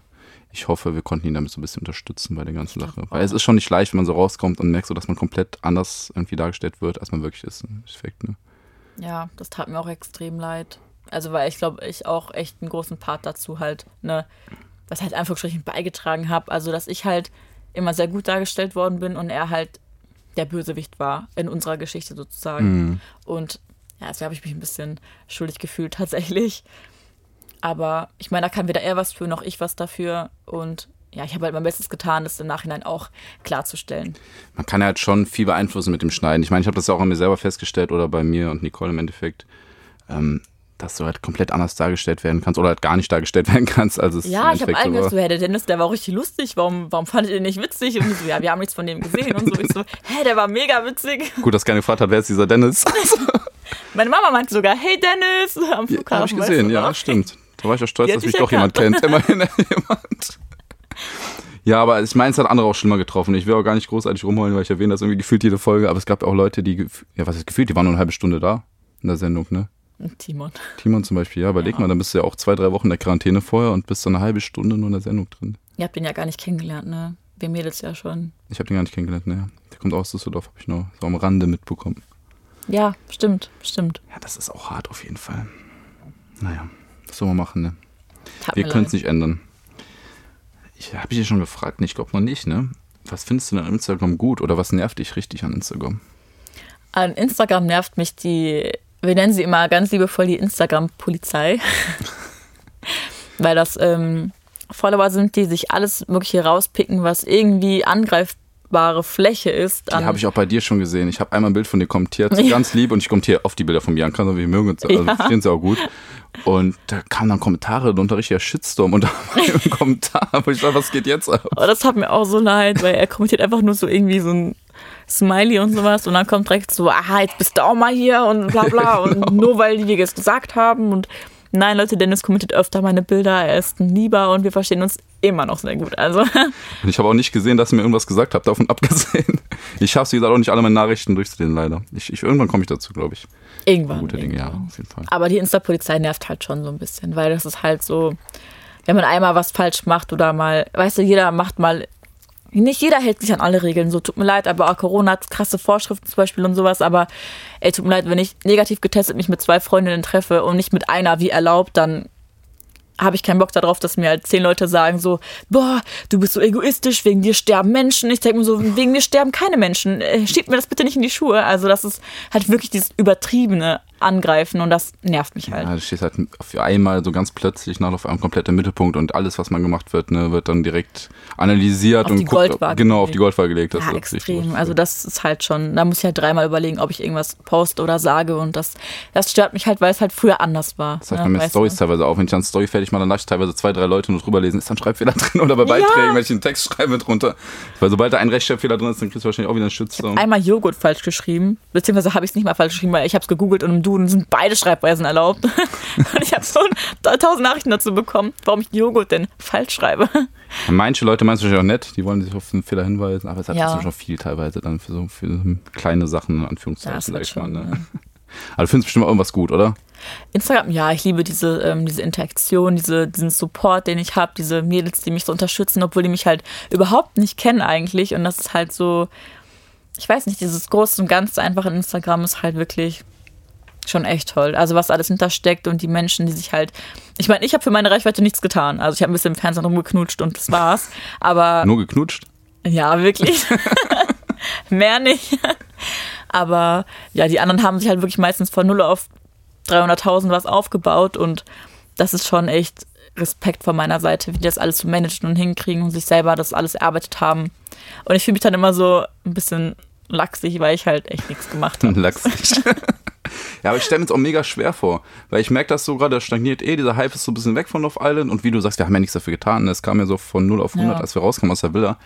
S1: ich hoffe, wir konnten ihn damit so ein bisschen unterstützen bei der ganzen Sache. Weil es ist schon nicht leicht, wenn man so rauskommt und merkt so, dass man komplett anders irgendwie dargestellt wird, als man wirklich ist. im Endeffekt, ne?
S2: Ja, das tat mir auch extrem leid. Also, weil ich glaube, ich auch echt einen großen Part dazu halt, ne, was halt Anführungsstrichen beigetragen habe. Also, dass ich halt immer sehr gut dargestellt worden bin und er halt der Bösewicht war in unserer Geschichte sozusagen. Und ja, deswegen habe ich mich ein bisschen schuldig gefühlt [laughs] tatsächlich. Aber ich meine, da kann weder er was für noch ich was dafür. Und ja, ich habe halt mein Bestes getan, das im Nachhinein auch klarzustellen.
S1: man kann ja halt schon viel beeinflussen mit dem Schneiden. Ich meine, ich habe das ja auch an mir selber festgestellt oder bei mir und Nicole im Endeffekt, ähm, dass du halt komplett anders dargestellt werden kannst oder halt gar nicht dargestellt [laughs] werden kannst, als es
S2: Ja, ich habe allen gesagt, so, hey, der Dennis, der war richtig lustig, warum, warum fandet ihr den nicht witzig? Und so, ja, wir haben nichts von dem gesehen und so. Ich so, hä, der war mega witzig. [laughs]
S1: Gut, dass keiner gefragt hat, wer ist dieser Dennis? [laughs]
S2: Meine Mama meinte sogar, hey Dennis, am Flughafen.
S1: habe ich
S2: weißt
S1: gesehen,
S2: du
S1: ja, stimmt. Da war ich ja stolz, dass mich doch jemand kennt. Immerhin jemand. Ja, aber ich meine, es hat andere auch schlimmer getroffen. Ich will auch gar nicht großartig rumheulen, weil ich erwähne das irgendwie gefühlt jede Folge. Aber es gab auch Leute, die, ja, was ist gefühlt, die waren nur eine halbe Stunde da in der Sendung, ne? [laughs]
S2: Timon.
S1: Timon zum Beispiel, ja, überleg
S2: Ja.
S1: mal, dann bist du ja auch zwei, drei Wochen in der Quarantäne vorher und bist dann eine halbe Stunde nur in der Sendung drin.
S2: Ihr habt den ja gar nicht kennengelernt, ne? Wir Mädels ja schon.
S1: Ich habe den gar nicht kennengelernt, ne? Der kommt aus Düsseldorf, habe ich nur so am Rande mitbekommen.
S2: Ja, stimmt, stimmt.
S1: Ja, das ist auch hart auf jeden Fall. Naja, was soll man machen, ne?
S2: Tat
S1: Wir können es nicht ändern. Ich habe dich schon gefragt, ich glaube noch nicht, ne? Was findest du denn an Instagram gut oder was nervt dich richtig an Instagram?
S2: An Instagram nervt mich die, wir nennen sie immer ganz liebevoll die Instagram-Polizei. [laughs] Weil das ähm, Follower sind, die sich alles Mögliche rauspicken, was irgendwie angreifbare Fläche ist.
S1: Die habe ich auch bei dir schon gesehen. Ich habe einmal ein Bild von dir kommentiert,
S2: Ja.
S1: ganz lieb, und ich kommentiere oft die Bilder von Bianca, so wir mögen uns, also
S2: Ja.
S1: wir stehen sie auch gut. Und da kamen dann Kommentare, darunter richtiger Shitstorm unter [laughs] meinem Kommentar, wo ich dachte, was geht jetzt ab?
S2: Oh, das hat mir auch so leid, weil er kommentiert einfach nur so irgendwie so ein Smiley und sowas und dann kommt direkt so, aha, jetzt bist du auch mal hier und bla bla [laughs] und nur weil die dir das gesagt haben und nein, Leute, Dennis kommentiert öfter meine Bilder, er ist ein Lieber und wir verstehen uns immer noch sehr gut. Also, [laughs]
S1: Und ich habe auch nicht gesehen, dass ihr mir irgendwas gesagt habt, davon [laughs] abgesehen. Ich schaffe es, wie gesagt, auch nicht alle meine Nachrichten durchzulesen, leider. Ich, ich, irgendwann komme ich dazu, glaube ich.
S2: irgendwann.
S1: Gute Dinge, ja,
S2: irgendwann.
S1: auf jeden Fall.
S2: Aber die Insta-Polizei nervt halt schon so ein bisschen, weil das ist halt so, wenn man einmal was falsch macht oder mal, weißt du, jeder macht mal, nicht jeder hält sich an alle Regeln, so tut mir leid, aber auch Corona hat krasse Vorschriften zum Beispiel und sowas, aber ey, tut mir leid, wenn ich negativ getestet mich mit zwei Freundinnen treffe und nicht mit einer wie erlaubt, dann habe ich keinen Bock darauf, dass mir halt zehn Leute sagen so, boah, du bist so egoistisch, wegen dir sterben Menschen. Ich denke mir so, wegen mir sterben keine Menschen. Äh, Schiebt mir das bitte nicht in die Schuhe. Also das ist halt wirklich dieses übertriebene Angreifen und das nervt mich halt.
S1: Ja, du stehst halt für einmal so ganz plötzlich nach auf einem kompletten Mittelpunkt und alles, was man gemacht wird, ne, wird dann direkt analysiert
S2: Auf
S1: und
S2: die
S1: guckt,
S2: Goldwaage
S1: genau auf
S2: gelegt.
S1: die Goldwaage gelegt. Das
S2: Ja, extrem. Also das ist halt schon, da muss ich halt dreimal überlegen, ob ich irgendwas poste oder sage und das, das stört mich halt, weil es halt früher anders war.
S1: Das heißt,
S2: ne,
S1: mir Stories
S2: du?
S1: teilweise auch. Wenn ich dann Story fertig mache, dann lasse ich teilweise zwei, drei Leute nur drüber lesen. Ist dann Schreibfehler [laughs] drin oder bei Beiträgen, wenn ich einen Text schreibe drunter. Weil sobald da ein Rechtschreibfehler drin ist, dann kriegst du wahrscheinlich auch wieder einen Shitstorm.
S2: Einmal Joghurt falsch geschrieben, beziehungsweise habe ich es nicht mal falsch geschrieben, weil ich habe es gegoogelt und im Duden sind beide Schreibweisen erlaubt. [laughs] und ich habe so tausend Nachrichten dazu bekommen, warum ich Joghurt denn falsch schreibe.
S1: Manche Leute meinen es natürlich auch nett, die wollen sich auf den Fehler hinweisen, aber es hat
S2: Ja.
S1: schon viel teilweise dann für so für so kleine Sachen, in Anführungszeichen,
S2: Ja,
S1: sag ich mal. Ne?
S2: ne. [laughs]
S1: Aber du findest bestimmt auch irgendwas gut, oder?
S2: Instagram, ja, ich liebe diese, ähm, diese Interaktion, diese, diesen Support, den ich habe, diese Mädels, die mich so unterstützen, obwohl die mich halt überhaupt nicht kennen eigentlich. Und das ist halt so, ich weiß nicht, dieses Große und Ganze einfach in Instagram ist halt wirklich schon echt toll. Also was alles hintersteckt und die Menschen, die sich halt. Ich meine, ich habe für meine Reichweite nichts getan. Also ich habe ein bisschen im Fernsehen rumgeknutscht und das war's. Aber
S1: Nur geknutscht?
S2: ja, wirklich. [laughs] Mehr nicht. Aber ja, die anderen haben sich halt wirklich meistens von 0 auf 300.000 was aufgebaut und das ist schon echt Respekt von meiner Seite, wie die das alles so managen und hinkriegen und sich selber das alles erarbeitet haben. Und ich fühle mich dann immer so ein bisschen lachsig, weil ich halt echt nichts gemacht habe.
S1: Lachs nicht. Ja, aber ich stelle mir es auch mega schwer vor, weil ich merke das so gerade, das stagniert eh, dieser Hype ist so ein bisschen weg von Love Island und wie du sagst, wir haben ja nichts dafür getan, es kam ja so von 0 auf 100,
S2: Ja.
S1: als wir rauskamen aus der Villa.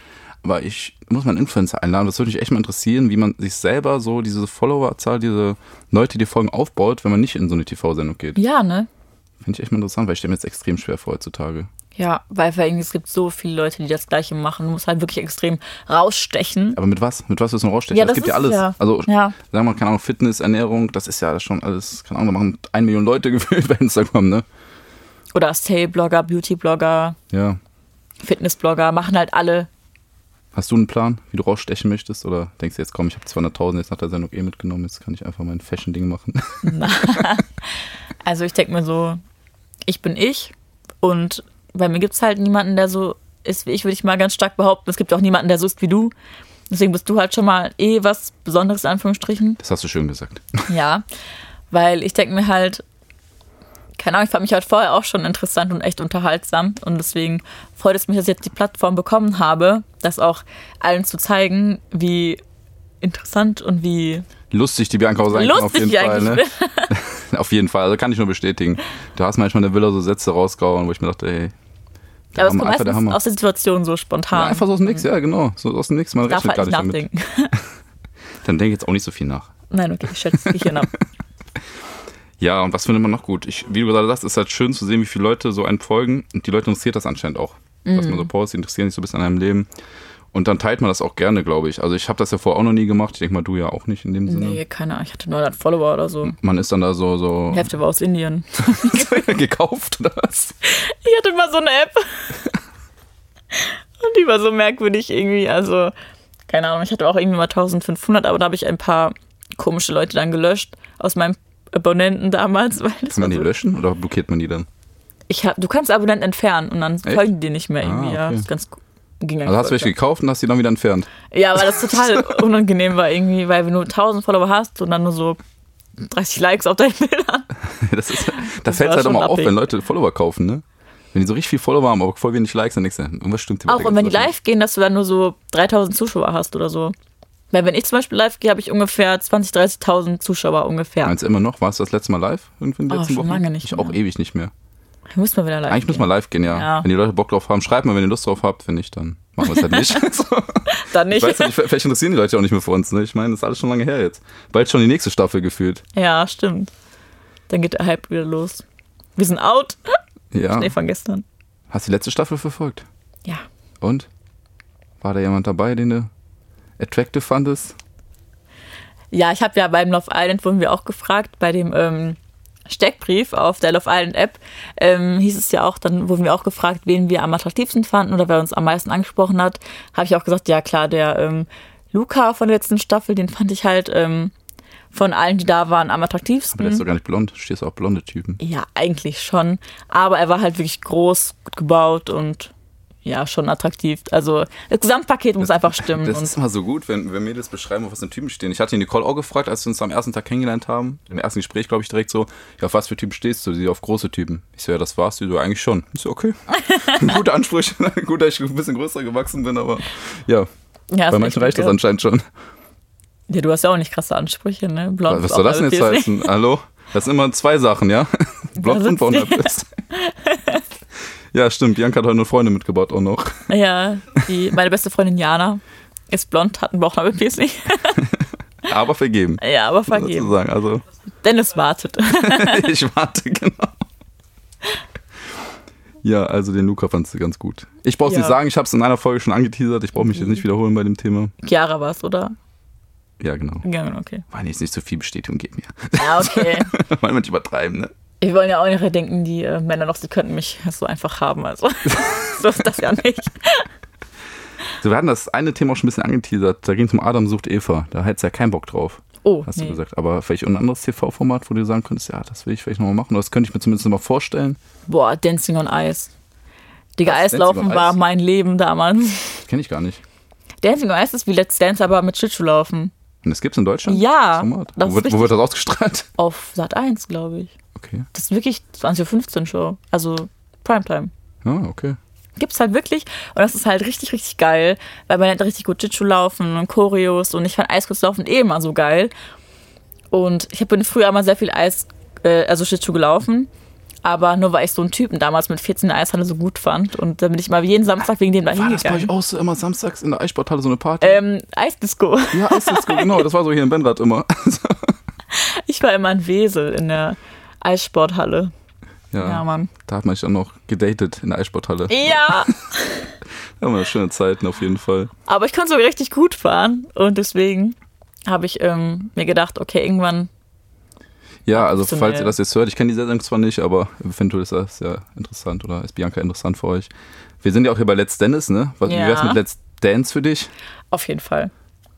S1: Aber ich muss mal einen Influencer einladen, das würde mich echt mal interessieren, wie man sich selber so diese Followerzahl, diese Leute, die Folgen aufbaut, wenn man nicht in so eine TV-Sendung geht.
S2: Ja, ne?
S1: Finde ich echt mal interessant, weil ich stelle mir jetzt extrem schwer vor heutzutage.
S2: Ja, weil allem es gibt so viele Leute, die das Gleiche machen. Du musst halt wirklich extrem rausstechen.
S1: Aber mit was? Mit was willst du rausstechen?
S2: Ja,
S1: es
S2: das
S1: gibt ja alles.
S2: ja-
S1: Also,
S2: Ja.
S1: sagen wir mal, keine Ahnung, Fitness, Ernährung, das ist ja schon alles, keine Ahnung, da machen ein Million Leute [laughs] gefühlt bei Instagram, ne?
S2: Oder Stay-Blogger, Beauty-Blogger,
S1: Ja.
S2: Fitness-Blogger, machen halt alle.
S1: Hast du einen Plan, wie du rausstechen möchtest? Oder denkst du jetzt, komm, ich habe 200.000 jetzt nach der Sendung eh mitgenommen, jetzt kann ich einfach mein Fashion-Ding machen? [laughs]
S2: Also ich denke mir so, ich bin ich und bei mir gibt es halt niemanden, der so ist wie ich, würde ich mal ganz stark behaupten. Es gibt auch niemanden, der so ist wie du. Deswegen bist du halt schon mal eh was Besonderes, in Anführungsstrichen.
S1: Das hast du schön gesagt. [laughs]
S2: Ja, weil ich denke mir halt, keine Ahnung, ich fand mich halt vorher auch schon interessant und echt unterhaltsam und deswegen freut es mich, dass ich jetzt die Plattform bekommen habe, das auch allen zu zeigen, wie interessant und wie
S1: Lustig, die Bianca auch sein kann, auf jeden Fall.
S2: eigentlich
S1: Ne? [laughs] [laughs] auf jeden Fall, also kann ich nur bestätigen. Du hast manchmal in der Villa so Sätze rausgehauen, wo ich mir dachte, ey, der
S2: Aber es kommt meistens aus der Situation so spontan.
S1: Ja, einfach so aus dem Nix, ja, genau. So aus dem Nix, man
S2: Ich darf
S1: rechnet
S2: halt nicht
S1: damit.
S2: nachdenken. [laughs]
S1: Dann denke jetzt auch nicht so viel nach.
S2: Nein, okay, ich schätze Gehirn [laughs] ab.
S1: Ja, und was findet man noch gut? Ich, wie du gerade sagst, ist halt schön zu sehen, wie viele Leute so einen folgen. Und die Leute interessiert das anscheinend auch. Was
S2: Mhm.
S1: man so postet, interessieren sich so ein bisschen an einem Leben. Und dann teilt man das auch gerne, glaube ich. Also ich habe das ja vorher auch noch nie gemacht. Ich denke mal, du ja auch nicht in dem Sinne.
S2: Nee, keine Ahnung. Ich hatte 900 Follower oder so.
S1: Man ist dann da so, so
S2: Die Hälfte war aus Indien. [laughs]
S1: gekauft oder was?
S2: Ich hatte mal so eine App. Und die war so merkwürdig irgendwie. Also, keine Ahnung. Ich hatte auch irgendwie mal 1500, aber da habe ich ein paar komische Leute dann gelöscht aus meinem Abonnenten damals. Weil
S1: Kann man die
S2: so,
S1: löschen oder blockiert man die dann?
S2: ich hab, du kannst Abonnenten entfernen und dann
S1: Echt?
S2: folgen die dir nicht mehr irgendwie.
S1: Ah,
S2: Ja,
S1: okay.
S2: das ist ganz gu- ging
S1: Also hast du welche gekauft und hast die dann wieder entfernt?
S2: Ja, weil das total [laughs] unangenehm war irgendwie, weil wenn du 1000 Follower hast und dann nur so 30 Likes auf deinen Bildern. [laughs]
S1: Das, ist, da
S2: Das
S1: fällt
S2: war
S1: halt immer auf, wenn Leute Follower kaufen, ne? Wenn die so richtig viel Follower haben, aber voll wenig Likes, dann du, irgendwas stimmt
S2: Auch und wenn die live gehen, dass du dann nur so 3000 Zuschauer hast oder so. Weil wenn ich zum Beispiel live gehe, habe ich ungefähr 20.000, 30.000 Zuschauer ungefähr.
S1: Meinst du immer noch? Warst du das letzte Mal live? Irgendwie in den
S2: Oh,
S1: letzten
S2: schon
S1: Wochen?
S2: lange nicht
S1: Ich auch
S2: mehr.
S1: ewig nicht mehr.
S2: Muss man wieder live
S1: Eigentlich muss
S2: gehen.
S1: man live gehen, ja.
S2: Ja.
S1: Wenn die Leute Bock drauf haben, schreibt mal, wenn ihr Lust drauf habt. Wenn nicht, dann machen wir es halt nicht. [laughs] so.
S2: Dann
S1: Ich
S2: nicht.
S1: weiß ja nicht, vielleicht interessieren die Leute auch nicht mehr für uns. Ne? Ich meine, das ist alles schon lange her jetzt. Bald schon die nächste Staffel gefühlt.
S2: Ja, stimmt. Dann geht der Hype wieder los. Wir sind out.
S1: Ja.
S2: Nee, von gestern.
S1: Hast du die letzte Staffel verfolgt?
S2: Ja.
S1: Und? War da jemand dabei, den du attractive fandest?
S2: Ja, ich habe ja beim Love Island, wurden wir auch gefragt, bei dem ähm, Steckbrief auf der Love Island App, ähm, hieß es ja auch, dann wurden wir auch gefragt, wen wir am attraktivsten fanden oder wer uns am meisten angesprochen hat. Habe ich auch gesagt, ja klar, der ähm, Luca von der letzten Staffel, den fand ich halt ähm, von allen, die da waren, am attraktivsten.
S1: Aber der ist doch gar nicht blond. Du stehst auf blonde Typen.
S2: Ja, eigentlich schon. Aber er war halt wirklich groß, gut gebaut und ja, schon attraktiv. Also das Gesamtpaket muss einfach stimmen.
S1: Das ist immer so gut, wenn, wenn Mädels beschreiben, auf was für Typen stehen. Ich hatte Nicole auch gefragt, als wir uns am ersten Tag kennengelernt haben. Im ersten Gespräch, glaube ich, direkt so, ja, auf was für Typen stehst du? Sie auf große Typen. Ich so, ja, das warst du. Du eigentlich schon. Ich so, okay. [laughs] Gute Ansprüche. [laughs] Gut, dass ich ein bisschen größer gewachsen bin, aber ja,
S2: ja,
S1: bei manchen reicht das anscheinend schon.
S2: Ja, du hast ja auch nicht krasse Ansprüche, ne? Blond
S1: Was soll das denn jetzt heißen? Hallo? Das sind immer zwei Sachen, ja? [laughs] Blond und bist. Ja, stimmt. Bianca hat heute eine Freundin mitgebracht auch noch. [laughs]
S2: Ja, die, meine beste Freundin Jana ist blond, hat einen Bauchnabelpiercing. [laughs]
S1: Aber vergeben.
S2: Ja, aber vergeben.
S1: Sozusagen. Also,
S2: Dennis wartet. [laughs]
S1: ich warte, genau. Ja, also den Luca fandst du ganz gut. Ich brauch's
S2: Ja.
S1: nicht sagen, ich habe es in einer Folge schon angeteasert. Ich brauche mich jetzt nicht wiederholen bei dem Thema.
S2: Chiara war's, oder?
S1: Ja, genau.
S2: Ja, okay.
S1: Weil jetzt nicht so viel Bestätigung geben mir.
S2: Ja, okay.
S1: Weil man übertreiben, ne?
S2: Wir wollen ja auch nicht denken, die äh, Männer noch, sie könnten mich so einfach haben. Also, [laughs] so ist das ja nicht.
S1: So, wir hatten das eine Thema auch schon ein bisschen angeteasert. Da ging es um Adam sucht Eva. Da hättest du ja keinen Bock drauf,
S2: Oh,
S1: hast
S2: nee.
S1: du gesagt. Aber vielleicht ein anderes TV-Format, wo du sagen könntest, ja, das will ich vielleicht nochmal machen. Oder das könnte ich mir zumindest mal vorstellen.
S2: Boah, Dancing on Ice. Digga? Eislaufen war
S1: Ice?
S2: mein Leben damals.
S1: Das kenne ich gar nicht.
S2: Dancing on Ice ist wie Let's Dance, aber mit Schlittschuhlaufen.
S1: Und das gibt's in Deutschland?
S2: Ja,
S1: Das
S2: das
S1: wo, wird, wo wird das ausgestrahlt?
S2: Auf Sat 1, glaube ich.
S1: Okay.
S2: Das ist wirklich 20.15 Uhr Show. Also Primetime.
S1: Ah, okay.
S2: Gibt's halt wirklich. Und das ist halt richtig, richtig geil, weil man lernt richtig gut Jitsu laufen und Choreos und ich fand Eiskurstlaufen eh immer so geil. Und ich bin früher immer sehr viel Eis, äh, also Jitsu gelaufen. Aber nur weil ich so einen Typen damals mit 14 in der Eishalle so gut fand. Und dann bin ich mal jeden Samstag wegen dem da
S1: War das bei euch
S2: hingegangen.
S1: auch so immer samstags in der Eissporthalle so eine Party?
S2: Ähm, Eisdisco.
S1: Ja, Eisdisco, genau. Das war so hier in Benrad immer. [laughs]
S2: Ich war immer ein Wesel in der Eissporthalle.
S1: Ja,
S2: Ja, Mann.
S1: da hat man sich dann noch gedatet in der Eissporthalle.
S2: Ja, [laughs]
S1: Da haben wir schöne Zeiten auf jeden Fall.
S2: aber ich konnte so richtig gut fahren. Und deswegen habe ich ähm, mir gedacht, okay, irgendwann
S1: Ja, also falls ihr das jetzt hört, ich kenne die Sendung zwar nicht, aber eventuell ist das ja interessant oder ist Bianca interessant für euch. Wir sind ja auch hier bei Let's Dennis, ne? Was, Wie
S2: Ja.
S1: wär's mit Let's Dance für dich?
S2: auf jeden Fall.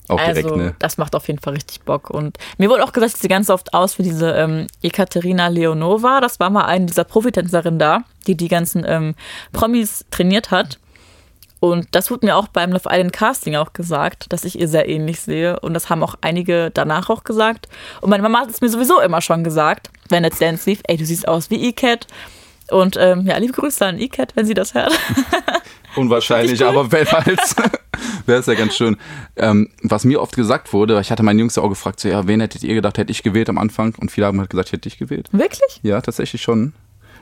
S1: Auch
S2: also,
S1: direkt, ne?
S2: das macht auf jeden Fall richtig Bock. Und mir wurde auch gesagt, ich sehe ganz oft aus wie diese ähm, Ekaterina Leonova. Das war mal eine dieser Profitänzerinnen da, die die ganzen ähm, Promis trainiert hat. Und das wurde mir auch beim Love Island Casting auch gesagt, dass ich ihr sehr ähnlich sehe. Und das haben auch einige danach auch gesagt. Und meine Mama hat es mir sowieso immer schon gesagt, wenn Let's Dance lief, ey, du siehst aus wie E-Cat. Und ähm, ja, liebe Grüße an E-Cat, wenn sie das hört. [laughs]
S1: Unwahrscheinlich, aber falls [laughs] wäre es ja ganz schön. Ähm, was mir oft gesagt wurde, ich hatte meinen Jungs ja auch gefragt, so, ja, wen hättet ihr gedacht, hätte ich gewählt am Anfang? Und viele haben halt gesagt, ich hätte dich gewählt.
S2: Wirklich?
S1: Ja, tatsächlich schon.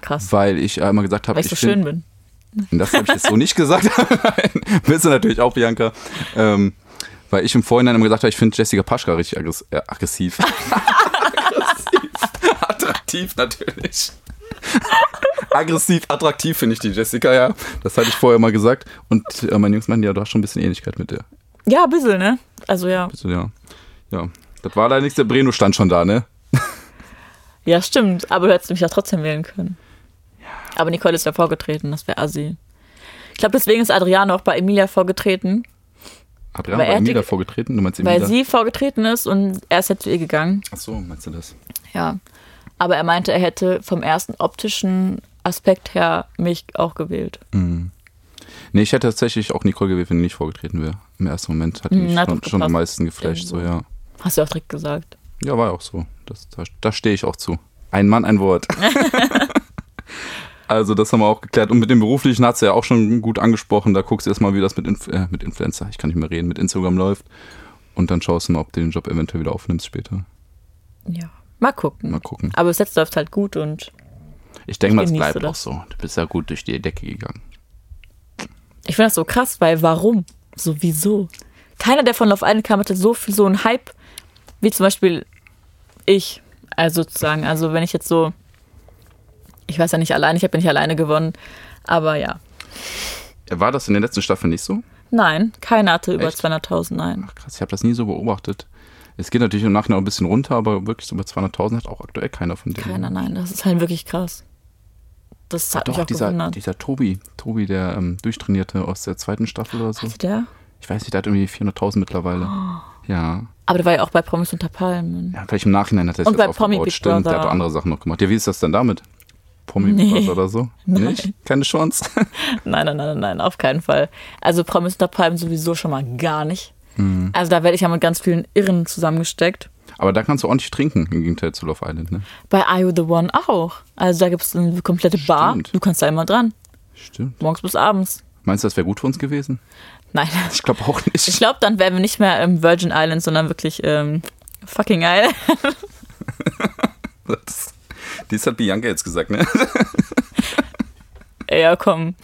S2: Krass.
S1: Weil ich äh, immer gesagt habe,
S2: Weil ich so schön bin.
S1: Das habe ich jetzt so nicht gesagt. [laughs] Willst du natürlich auch, Bianca. Ähm, weil ich im Vorhinein immer gesagt habe, ich finde Jessica Paschka richtig äh, aggressiv. [laughs] aggressiv. Attraktiv natürlich. [laughs] Aggressiv, attraktiv finde ich die Jessica, ja. Das hatte ich vorher mal gesagt. Und äh, meine Jungs meinten, ja, du hast schon ein bisschen Ähnlichkeit mit der.
S2: Ja, ein bisschen, ne? Also ja.
S1: Also, ja. Ja. Das war leider nichts, der Breno stand schon da, ne? [laughs]
S2: Ja, stimmt. Aber du hättest mich ja trotzdem wählen können. Aber Nicole ist ja vorgetreten, das wäre assi. Ich glaube, deswegen ist Adriano auch bei Emilia vorgetreten,
S1: Adrian
S2: Weil
S1: war
S2: er
S1: Emilia vorgetreten, du meinst
S2: weil
S1: Emilia?
S2: sie vorgetreten ist und er ist jetzt zu ihr gegangen.
S1: Ach so, meinst du das?
S2: Ja. Aber er meinte, er hätte vom ersten optischen Aspekt her mich auch gewählt.
S1: Nee, ich hätte tatsächlich auch Nicole gewählt, wenn die nicht vorgetreten wäre. Im ersten Moment hat die
S2: Hm,
S1: mich
S2: hat
S1: schon, schon am meisten geflasht, so, ja.
S2: Hast du auch direkt gesagt.
S1: Ja, war ja auch so. Das, da da stehe ich auch zu. Ein Mann, ein Wort. [laughs] also, das haben wir auch geklärt. Und mit dem Beruflichen hat sie ja auch schon gut angesprochen. Da guckst du erstmal, wie das mit, Inf äh, mit Influencer, ich kann nicht mehr reden, mit Instagram läuft. Und dann schaust du mal, ob du den Job eventuell wieder aufnimmst später.
S2: Ja. Mal gucken.
S1: Mal gucken.
S2: Aber bis jetzt läuft halt gut und
S1: Ich denke mal, es bleibt
S2: du
S1: auch
S2: das?
S1: so. Du bist ja gut durch die Decke gegangen.
S2: ich finde das so krass, weil warum? So wieso? Keiner, der von Love Island kam, hatte so viel so einen Hype, wie zum Beispiel ich. Also sozusagen, also wenn ich jetzt so, ich weiß ja nicht alleine, ich habe ja nicht alleine gewonnen, aber ja.
S1: War das in den letzten Staffeln nicht so?
S2: Nein, keiner hatte über
S1: Echt?
S2: 200.000, nein.
S1: Ach krass, ich habe das nie so beobachtet. Es geht natürlich im Nachhinein auch ein bisschen runter, aber wirklich so über 200.000 hat auch aktuell keiner von denen.
S2: Keiner, nein, das ist halt wirklich krass. Das hat mich
S1: Doch,
S2: auch
S1: dieser,
S2: gewundert.
S1: dieser Tobi, Tobi, der ähm, Durchtrainierte aus der zweiten Staffel oder so.
S2: Hatte der?
S1: Ich weiß nicht, der hat irgendwie 400.000 mittlerweile. Ja.
S2: Aber der war ja auch bei Promis unter Palmen.
S1: ja, vielleicht im Nachhinein hat er sich
S2: bei
S1: das
S2: Promi
S1: aufgebaut.
S2: Big
S1: Stimmt, der hat auch andere Sachen noch gemacht. Ja, wie ist das denn damit? Promi
S2: Nee.
S1: Big oder so? [laughs]
S2: Nein.
S1: Nicht? Keine Chance? [laughs]
S2: Nein, nein, nein, nein, auf keinen Fall. Also Promis unter Palmen sowieso schon mal gar nicht.
S1: Mhm.
S2: Also da werde ich ja mit ganz vielen Irren zusammengesteckt.
S1: Aber da kannst du ordentlich trinken, im Gegenteil zu Love Island, ne?
S2: Bei Are You The One auch. Also da gibt es eine komplette Bar.
S1: Stimmt.
S2: Du kannst da immer dran.
S1: Stimmt.
S2: Morgens bis abends.
S1: Meinst du, das wäre gut für uns gewesen?
S2: Nein.
S1: Ich glaube auch nicht.
S2: Ich glaube, dann wären wir nicht mehr im Virgin Island, sondern wirklich ähm, fucking Island. [laughs]
S1: Das, dies hat Bianca jetzt gesagt, ne?
S2: Ja, komm.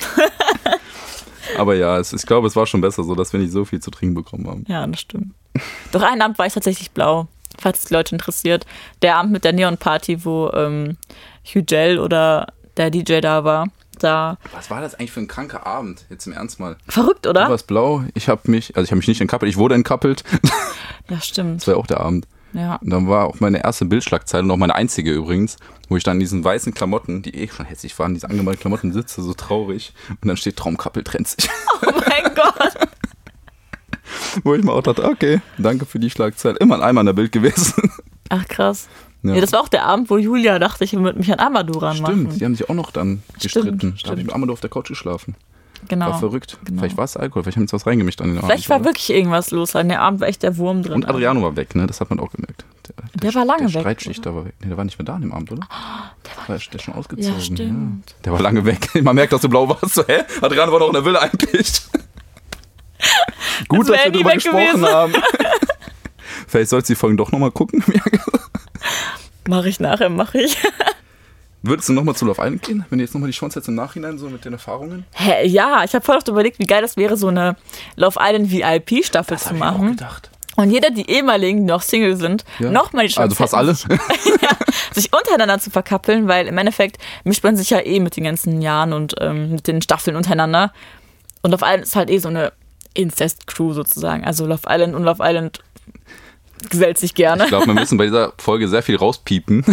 S1: Aber ja, es, ich glaube, es war schon besser so, dass wir nicht so viel zu trinken bekommen haben.
S2: Ja, das stimmt. Doch einen Abend war ich tatsächlich blau, falls es die Leute interessiert. Der Abend mit der Neon-Party, wo ähm, Hugh Gell oder der DJ da war. Da.
S1: Was war das eigentlich für ein kranker Abend? Jetzt im Ernst mal.
S2: Verrückt,
S1: Du
S2: oder?
S1: warst blau, ich habe mich, also ich habe mich nicht entkappelt, ich wurde entkappelt.
S2: Ja, stimmt.
S1: Das war ja auch der Abend.
S2: Ja.
S1: Und dann war auch meine erste Bildschlagzeile und auch meine einzige übrigens, wo ich dann in diesen weißen Klamotten, die eh schon hässlich waren, diese angemalten Klamotten sitze, so traurig. Und dann steht Traumkappel trennt sich.
S2: Oh mein [laughs] Gott.
S1: wo ich mir auch dachte, okay, danke für die Schlagzeile. Immer ein Eimer in der Bild gewesen. [laughs]
S2: Ach, krass.
S1: Ja.
S2: Nee, das war auch der Abend, wo Julia dachte, ich würde mich an Amadou ranmachen.
S1: Stimmt, die haben sich auch noch dann gestritten. Da habe ich
S2: stimmt.
S1: mit Amadou auf der Couch geschlafen.
S2: Genau.
S1: War verrückt.
S2: genau.
S1: Vielleicht war es Alkohol, vielleicht haben wir jetzt was reingemischt an den Abend.
S2: Vielleicht war
S1: oder?
S2: wirklich irgendwas los. An der Abend war echt der Wurm drin.
S1: Und Adriano war weg, ne? Das hat man auch gemerkt.
S2: Der war lange
S1: der
S2: weg,
S1: Streitschichter war weg. Nee, der war nicht mehr da an dem Abend, oder? Der war, der schon ausgezogen.
S2: Ja, stimmt.
S1: Der war lange weg. Man merkt, dass du blau warst. So, hä? Adriano war doch in der Villa eigentlich. [laughs] Gut,
S2: Das
S1: dass wir drüber gesprochen
S2: gewesen.
S1: haben. [laughs] Vielleicht sollst du die Folgen doch nochmal gucken. [laughs]
S2: Mache ich nachher, mache ich.
S1: Würdest du nochmal zu Love Island gehen, wenn du jetzt nochmal die Chance hättest im Nachhinein, so mit den Erfahrungen?
S2: Hä, ja, ich habe voll oft überlegt, wie geil das wäre, so eine Love Island VIP-Staffel zu
S1: habe ich auch
S2: machen.
S1: gedacht.
S2: Und jeder, die ehemaligen, die noch Single sind,
S1: Ja.
S2: nochmal die Chance
S1: Also fast
S2: hätten,
S1: alle. [laughs] [laughs]
S2: sich untereinander zu verkappeln, weil im Endeffekt mischt man sich ja eh mit den ganzen Jahren und ähm, mit den Staffeln untereinander. Und Love Island ist halt eh so eine Incest-Crew sozusagen. Also Love Island und Love Island gesellt sich gerne.
S1: Ich glaube, wir müssen bei dieser [laughs] Folge sehr viel rauspiepen.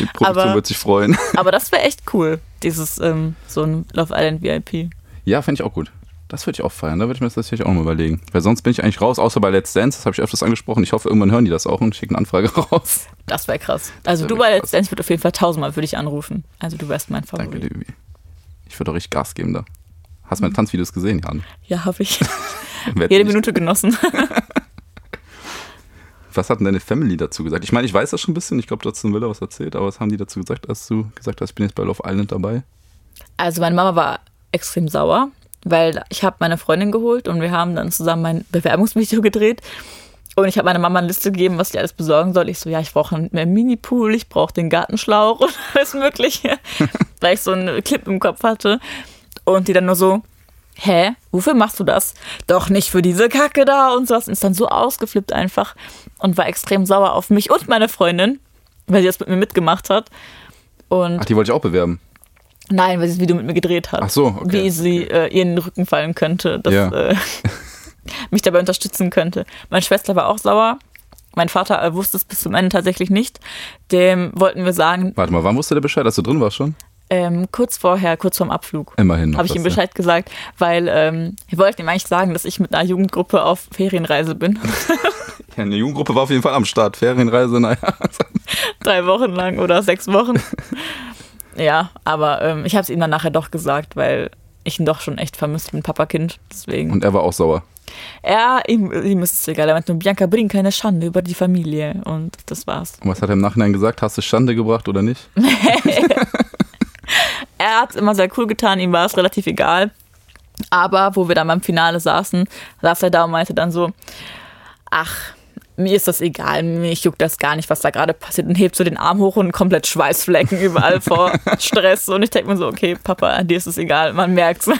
S1: Die Produktion
S2: Aber-
S1: wird sich freuen. [laughs]
S2: Aber das wäre echt cool, dieses ähm, so ein Love Island VIP.
S1: Ja, fände ich auch gut. Das würde ich auch feiern. Da würde ich mir das tatsächlich auch mal überlegen. Weil sonst bin ich eigentlich raus, außer bei Let's Dance. Das habe ich öfters angesprochen. Ich hoffe, irgendwann hören die das auch und schicken eine Anfrage [laughs] raus.
S2: Das wäre krass. Also
S1: wär
S2: du bei
S1: krass.
S2: Let's Dance wird auf jeden Fall tausendmal für dich anrufen. Also du wärst mein
S1: Danke,
S2: Favorit.
S1: Levi. Ich würde auch richtig Gas geben da. Hast meine Tanzvideos gesehen, Jan?
S2: Ja, habe ich. [laughs] Jede? Minute genossen.
S1: Was hat denn deine Family dazu gesagt? Ich meine, ich weiß das schon ein bisschen. Ich glaube, du hast in Villa was erzählt. Aber was haben die dazu gesagt, als du gesagt hast, ich bin jetzt bei Love Island dabei?
S2: Also meine Mama war extrem sauer, weil ich habe meine Freundin geholt und wir haben dann zusammen mein Bewerbungsvideo gedreht. Und ich habe meiner Mama eine Liste gegeben, was ich alles besorgen soll. Ich so, ja, ich brauche einen Mini-Pool, ich brauche den Gartenschlauch und [laughs] alles Mögliche, [laughs] weil ich so einen Clip im Kopf hatte. Und die dann nur so, hä, wofür machst du das? Doch nicht für diese Kacke da und sowas. Und ist dann so ausgeflippt einfach und war extrem sauer auf mich und meine Freundin. weil sie das mit mir mitgemacht hat. Und
S1: Ach, die wollte ich auch bewerben.
S2: nein, weil sie das Video mit mir gedreht hat.
S1: Ach so, okay.
S2: Wie sie äh, ihr in den Rücken fallen könnte, dass
S1: Ja.
S2: äh, [laughs] mich dabei unterstützen könnte. Meine Schwester war auch sauer. Mein Vater äh, wusste es bis zum Ende tatsächlich nicht. Dem wollten wir sagen,
S1: Warte mal, wann wusste der Bescheid, dass du drin warst schon?
S2: ähm, kurz vorher, kurz vorm Abflug.
S1: Immerhin
S2: habe ich ihm
S1: ja.
S2: Bescheid gesagt, weil ähm, wir wollten ihm eigentlich sagen, dass ich mit einer Jugendgruppe auf Ferienreise bin. [laughs] [laughs]
S1: Ja, eine Jugendgruppe war auf jeden Fall am Start. Ferienreise, naja. [laughs]
S2: Drei Wochen lang oder sechs Wochen. [laughs] ja, aber ähm, ich habe es ihm dann nachher doch gesagt, weil ich ihn doch schon echt vermisst bin, Papakind. Deswegen.
S1: Und er war auch sauer.
S2: er, ihm, ihm ist es egal. Er meinte nur, Bianca, bring keine Schande über die Familie. Und das war's.
S1: Und was hat er im Nachhinein gesagt? Hast du Schande gebracht oder nicht? [laughs]
S2: Er hat es immer sehr cool getan, ihm war es relativ egal. Aber wo wir dann beim Finale saßen, saß er da und meinte dann so, ach, mir ist das egal, mich juckt das gar nicht, was da gerade passiert. Und hebt so den Arm hoch und komplett Schweißflecken überall [laughs] vor Stress. Und ich denke mir so, okay, Papa, dir ist es egal, man merkt's. [laughs]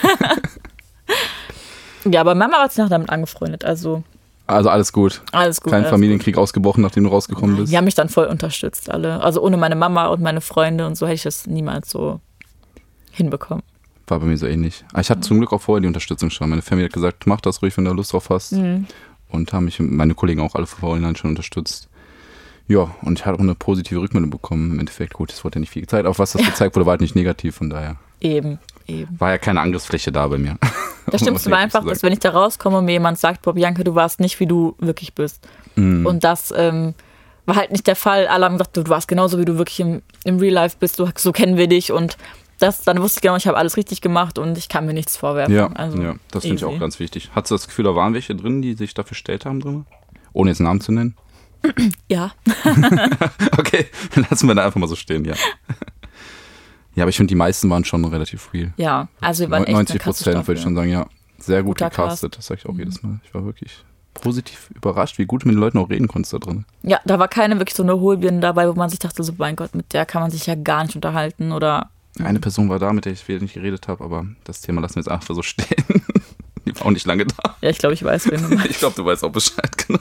S2: ja, aber Mama hat sich noch damit angefreundet, also
S1: Also alles gut.
S2: alles gut.
S1: Kein
S2: alles
S1: Familienkrieg ausgebrochen, nachdem du rausgekommen
S2: gut.
S1: bist.
S2: Die haben mich dann voll unterstützt, alle. Also ohne meine Mama und meine Freunde und so hätte ich das niemals so hinbekommen.
S1: War bei mir so ähnlich. Aber ich hatte zum Glück auch vorher die Unterstützung schon. Meine Familie hat gesagt, mach das ruhig, wenn du Lust drauf hast.
S2: Mhm.
S1: Und haben mich, meine Kollegen auch alle vorhin schon unterstützt. Ja, und ich hatte auch eine positive Rückmeldung bekommen. Im Endeffekt, gut, es wurde ja nicht viel gezeigt. Auch was das gezeigt wurde, war halt nicht negativ, von daher.
S2: Eben, eben.
S1: War ja keine Angriffsfläche da bei mir.
S2: Das Schlimmste [laughs] war einfach, dass wenn ich da rauskomme und mir jemand sagt, Bob Bianca, du warst nicht, wie du wirklich bist.
S1: Mhm.
S2: Und das ähm, war halt nicht der Fall. Alle haben gesagt, du, du warst genauso, wie du wirklich im, im Real Life bist. Du, so kennen wir dich. Und das, dann wusste ich genau, ich habe alles richtig gemacht und ich kann mir nichts vorwerfen.
S1: Ja,
S2: also,
S1: ja das finde ich auch ganz wichtig. Hattest du das Gefühl, da waren welche drin, die sich dafür gestellt haben drin? Ohne jetzt Namen zu nennen? [clears throat]
S2: Ja, [laughs] [laughs]
S1: Okay, dann [laughs] lassen wir da einfach mal so stehen, ja. Ja, aber ich finde, die meisten waren schon relativ real.
S2: ja. Also wir waren echt
S1: 90
S2: eine krasse
S1: Prozent würde ich schon sagen, ja. Sehr gut
S2: Guter
S1: gecastet, das sage ich auch jedes Mal. Ich war wirklich positiv überrascht, wie gut du mit den Leuten auch reden konntest da drin.
S2: Ja, da war keine wirklich so eine Hohlbirne dabei, wo man sich dachte, so mein Gott, mit der kann man sich ja gar nicht unterhalten oder
S1: Eine Person war da, mit der ich wieder nicht geredet habe, aber das Thema lassen wir jetzt einfach so stehen. [laughs] Die war auch nicht lange da.
S2: ja, ich glaube, ich weiß, wen du meinst.
S1: Ich glaube, du weißt auch Bescheid, [laughs] genau.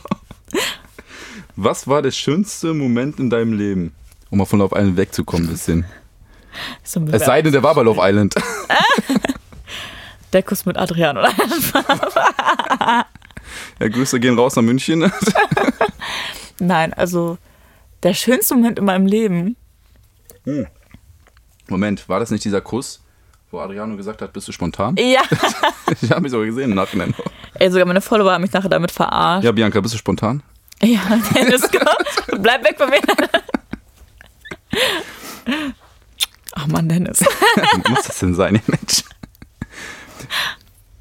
S1: Was war der schönste Moment in deinem Leben? Um mal von Love Island wegzukommen ein bisschen. [laughs]
S2: So ein
S1: Es sei denn, der war bei Love Island.
S2: der Kuss mit Adrian, oder?
S1: Ja, Grüße gehen raus nach München.
S2: Nein, also der schönste Moment in meinem Leben.
S1: Moment, war das nicht dieser Kuss, wo Adriano gesagt hat, bist du spontan?
S2: Ja. [laughs]
S1: Ich habe mich sogar gesehen im Nachhinein.
S2: Ey, sogar meine Follower haben mich nachher damit verarscht.
S1: Ja, Bianca, bist du spontan?
S2: Ja, Dennis. Bleib weg von mir. Ach Mann, Dennis. [laughs]
S1: Wie muss das denn sein, ihr Mensch?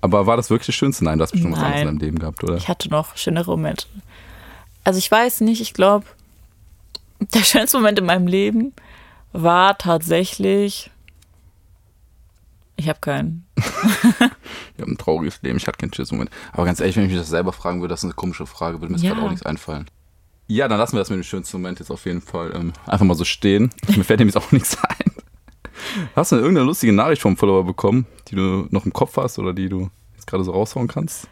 S1: Aber war das wirklich das Schönste? Nein, du hast bestimmt was anderes in deinem Leben gehabt, oder?
S2: Ich hatte noch schönere Momente. Also ich weiß nicht, ich glaube, der schönste Moment in meinem Leben war tatsächlich. Ich habe keinen. [laughs]
S1: Ich habe ein trauriges Leben, ich hatte keinen schönen Moment. Aber ganz ehrlich, wenn ich mich das selber fragen würde, das ist eine komische Frage, würde mir jetzt
S2: Ja.
S1: gerade auch nichts einfallen. Ja, dann lassen wir das mit dem schönsten Moment jetzt auf jeden Fall ähm, einfach mal so stehen. [laughs] Mir fällt jetzt auch nichts ein. Hast du irgendeine lustige Nachricht vom Follower bekommen, die du noch im Kopf hast oder die du jetzt gerade so raushauen kannst?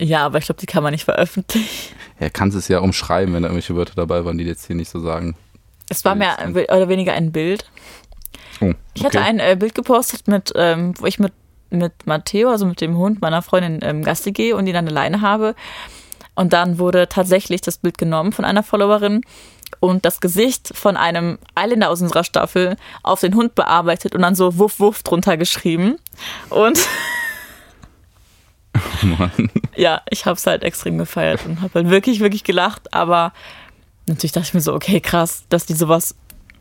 S2: Ja, aber ich glaube, die kann man nicht veröffentlichen.
S1: Ja, kannst es ja umschreiben, wenn da irgendwelche Wörter dabei waren, die jetzt hier nicht so sagen.
S2: Es war mehr oder weniger ein Bild.
S1: Oh,
S2: Ich hatte ein äh, Bild gepostet, mit, ähm, wo ich mit, mit Matteo, also mit dem Hund meiner Freundin, ähm, Gassi gehe und ihn an der Leine habe. Und dann wurde tatsächlich das Bild genommen von einer Followerin und das Gesicht von einem Eiländer aus unserer Staffel auf den Hund bearbeitet und dann so Wuff Wuff drunter geschrieben. Und [laughs] ja, ich habe es halt extrem gefeiert und habe halt wirklich, wirklich gelacht. Aber natürlich dachte ich mir so, okay, krass, dass die sowas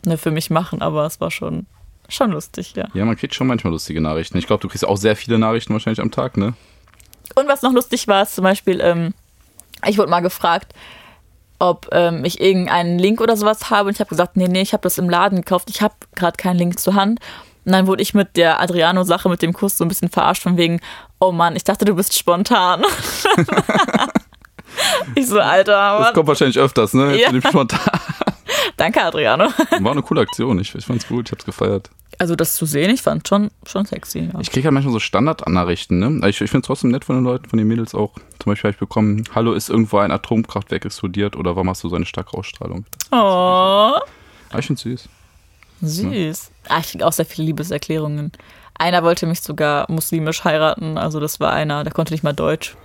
S2: ne, für mich machen. Aber es war schon, schon lustig, ja.
S1: Ja, man kriegt schon manchmal lustige Nachrichten. Ich glaube, du kriegst auch sehr viele Nachrichten wahrscheinlich am Tag, ne?
S2: Und was noch lustig war, ist zum Beispiel, ähm, ich wurde mal gefragt, ob ähm, ich irgendeinen Link oder sowas habe. Und ich habe gesagt, nee, nee, ich habe das im Laden gekauft. Ich habe gerade keinen Link zur Hand. Und dann wurde ich mit der Adriano-Sache, mit dem Kuss so ein bisschen verarscht von wegen, oh Mann, ich dachte, du bist spontan. [laughs] [laughs] ich so, Alter,
S1: Das kommt wahrscheinlich öfters, ne? Jetzt
S2: Ja.
S1: mit dem Spontan.
S2: danke Adriano.
S1: War eine coole Aktion. Ich, ich fand's gut, ich hab's gefeiert.
S2: Also das zu sehen, ich fand schon, schon sexy. Ja.
S1: Ich kriege halt manchmal so Standardnachrichten, ne? Ich, ich finde es trotzdem nett von den Leuten, von den Mädels auch. Zum Beispiel habe ich bekommen, hallo, ist irgendwo ein Atomkraftwerk explodiert oder warum hast du so eine starke Ausstrahlung?
S2: Oh,
S1: Aber ich finde süß.
S2: süß. Ah, ich kriege auch sehr viele Liebeserklärungen. Einer wollte mich sogar muslimisch heiraten, also das war einer, der konnte nicht mal Deutsch.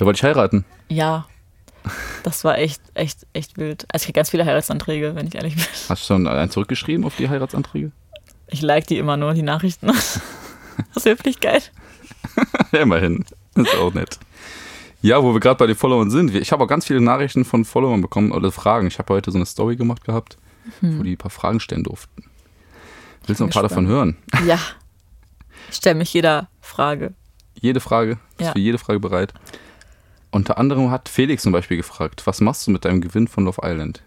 S1: Der wollte ich heiraten.
S2: Ja, das war echt, echt, echt wild. Also ich kriege ganz viele Heiratsanträge, wenn ich ehrlich bin.
S1: Hast du schon einen zurückgeschrieben auf die Heiratsanträge?
S2: Ich like die immer nur, die Nachrichten. [laughs] Aus Höflichkeit. [laughs]
S1: Ja, immerhin. Ist auch nett. Ja, wo wir gerade bei den Followern sind. Ich habe auch ganz viele Nachrichten von Followern bekommen oder Fragen. Ich habe heute so eine Story gemacht gehabt, wo die ein paar Fragen stellen durften. Willst du noch ein paar davon hören?
S2: Ja. Ich stelle mich jeder Frage.
S1: Jede Frage. Bist
S2: Ja.
S1: für jede Frage bereit. Unter anderem hat Felix zum Beispiel gefragt, was machst du mit deinem Gewinn von Love Island?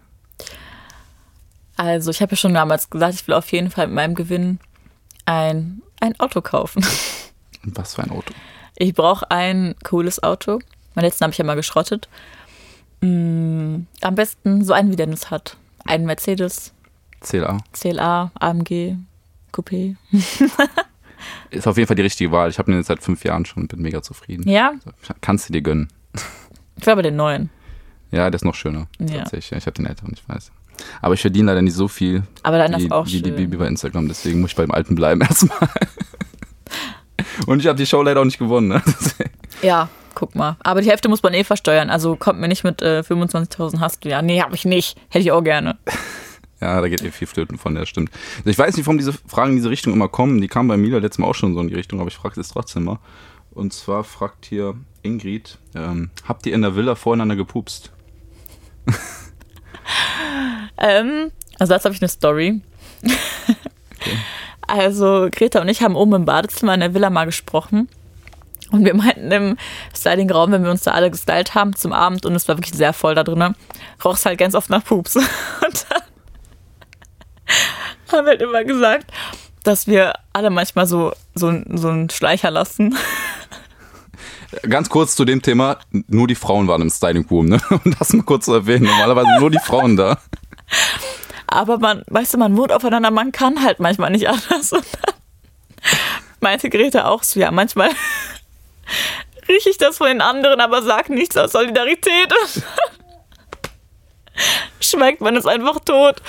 S2: Also, ich habe ja schon damals gesagt, ich will auf jeden Fall mit meinem Gewinn ein, ein Auto kaufen.
S1: Was für ein Auto?
S2: Ich brauche ein cooles Auto. Mein letzten habe ich ja mal geschrottet. Mm, am besten so einen, wie Dennis hat. Ein Mercedes,
S1: CLA.
S2: CLA, AMG, Coupé.
S1: Ist auf jeden Fall die richtige Wahl. Ich habe den jetzt seit fünf Jahren schon und bin mega zufrieden.
S2: Ja,
S1: Kannst du dir gönnen.
S2: Ich will aber den neuen.
S1: Ja, der ist noch schöner.
S2: Ja.
S1: Tatsächlich. Ich habe den älteren, ich weiß. Aber ich verdiene leider nicht so viel
S2: Aber deiner
S1: wie,
S2: ist auch
S1: wie die. Bibi bei Instagram. Deswegen muss ich beim Alten bleiben [laughs] erstmal. Und ich habe die Show leider auch nicht gewonnen. Ne? [laughs]
S2: Ja, guck mal. Aber die Hälfte muss man eh versteuern. Also kommt mir nicht mit äh, 25.000 hast du. Ja, nee, habe ich nicht. Hätte ich auch gerne. [laughs]
S1: Ja, da geht eh viel flöten von, der stimmt. Ich weiß nicht, warum diese Fragen in diese Richtung immer kommen. Die kamen bei Mila letztes Mal auch schon so in die Richtung, aber ich frage es trotzdem mal. Und zwar fragt hier Ingrid, ähm, habt ihr in der Villa voreinander gepupst? [laughs]
S2: Ähm, also das habe ich eine Story. [laughs] Also Greta und ich haben oben im Badezimmer in der Villa mal gesprochen. Und wir meinten im Styling-Raum, wenn wir uns da alle gestylt haben zum Abend und es war wirklich sehr voll da drin, roch es halt ganz oft nach Pups. [laughs] Und dann haben wir halt immer gesagt, dass wir alle manchmal so, so, so einen Schleicher lassen.
S1: Ganz kurz zu dem Thema, nur die Frauen waren im Styling Room, ne? [laughs] Um das mal kurz zu erwähnen. Normalerweise nur die Frauen da.
S2: Aber man, weißt du, man wohnt aufeinander, man kann halt manchmal nicht anders. Und dann meinte Greta auch so, ja, manchmal [laughs] rieche ich das von den anderen, aber sag nichts aus Solidarität. Schweigt man es einfach tot.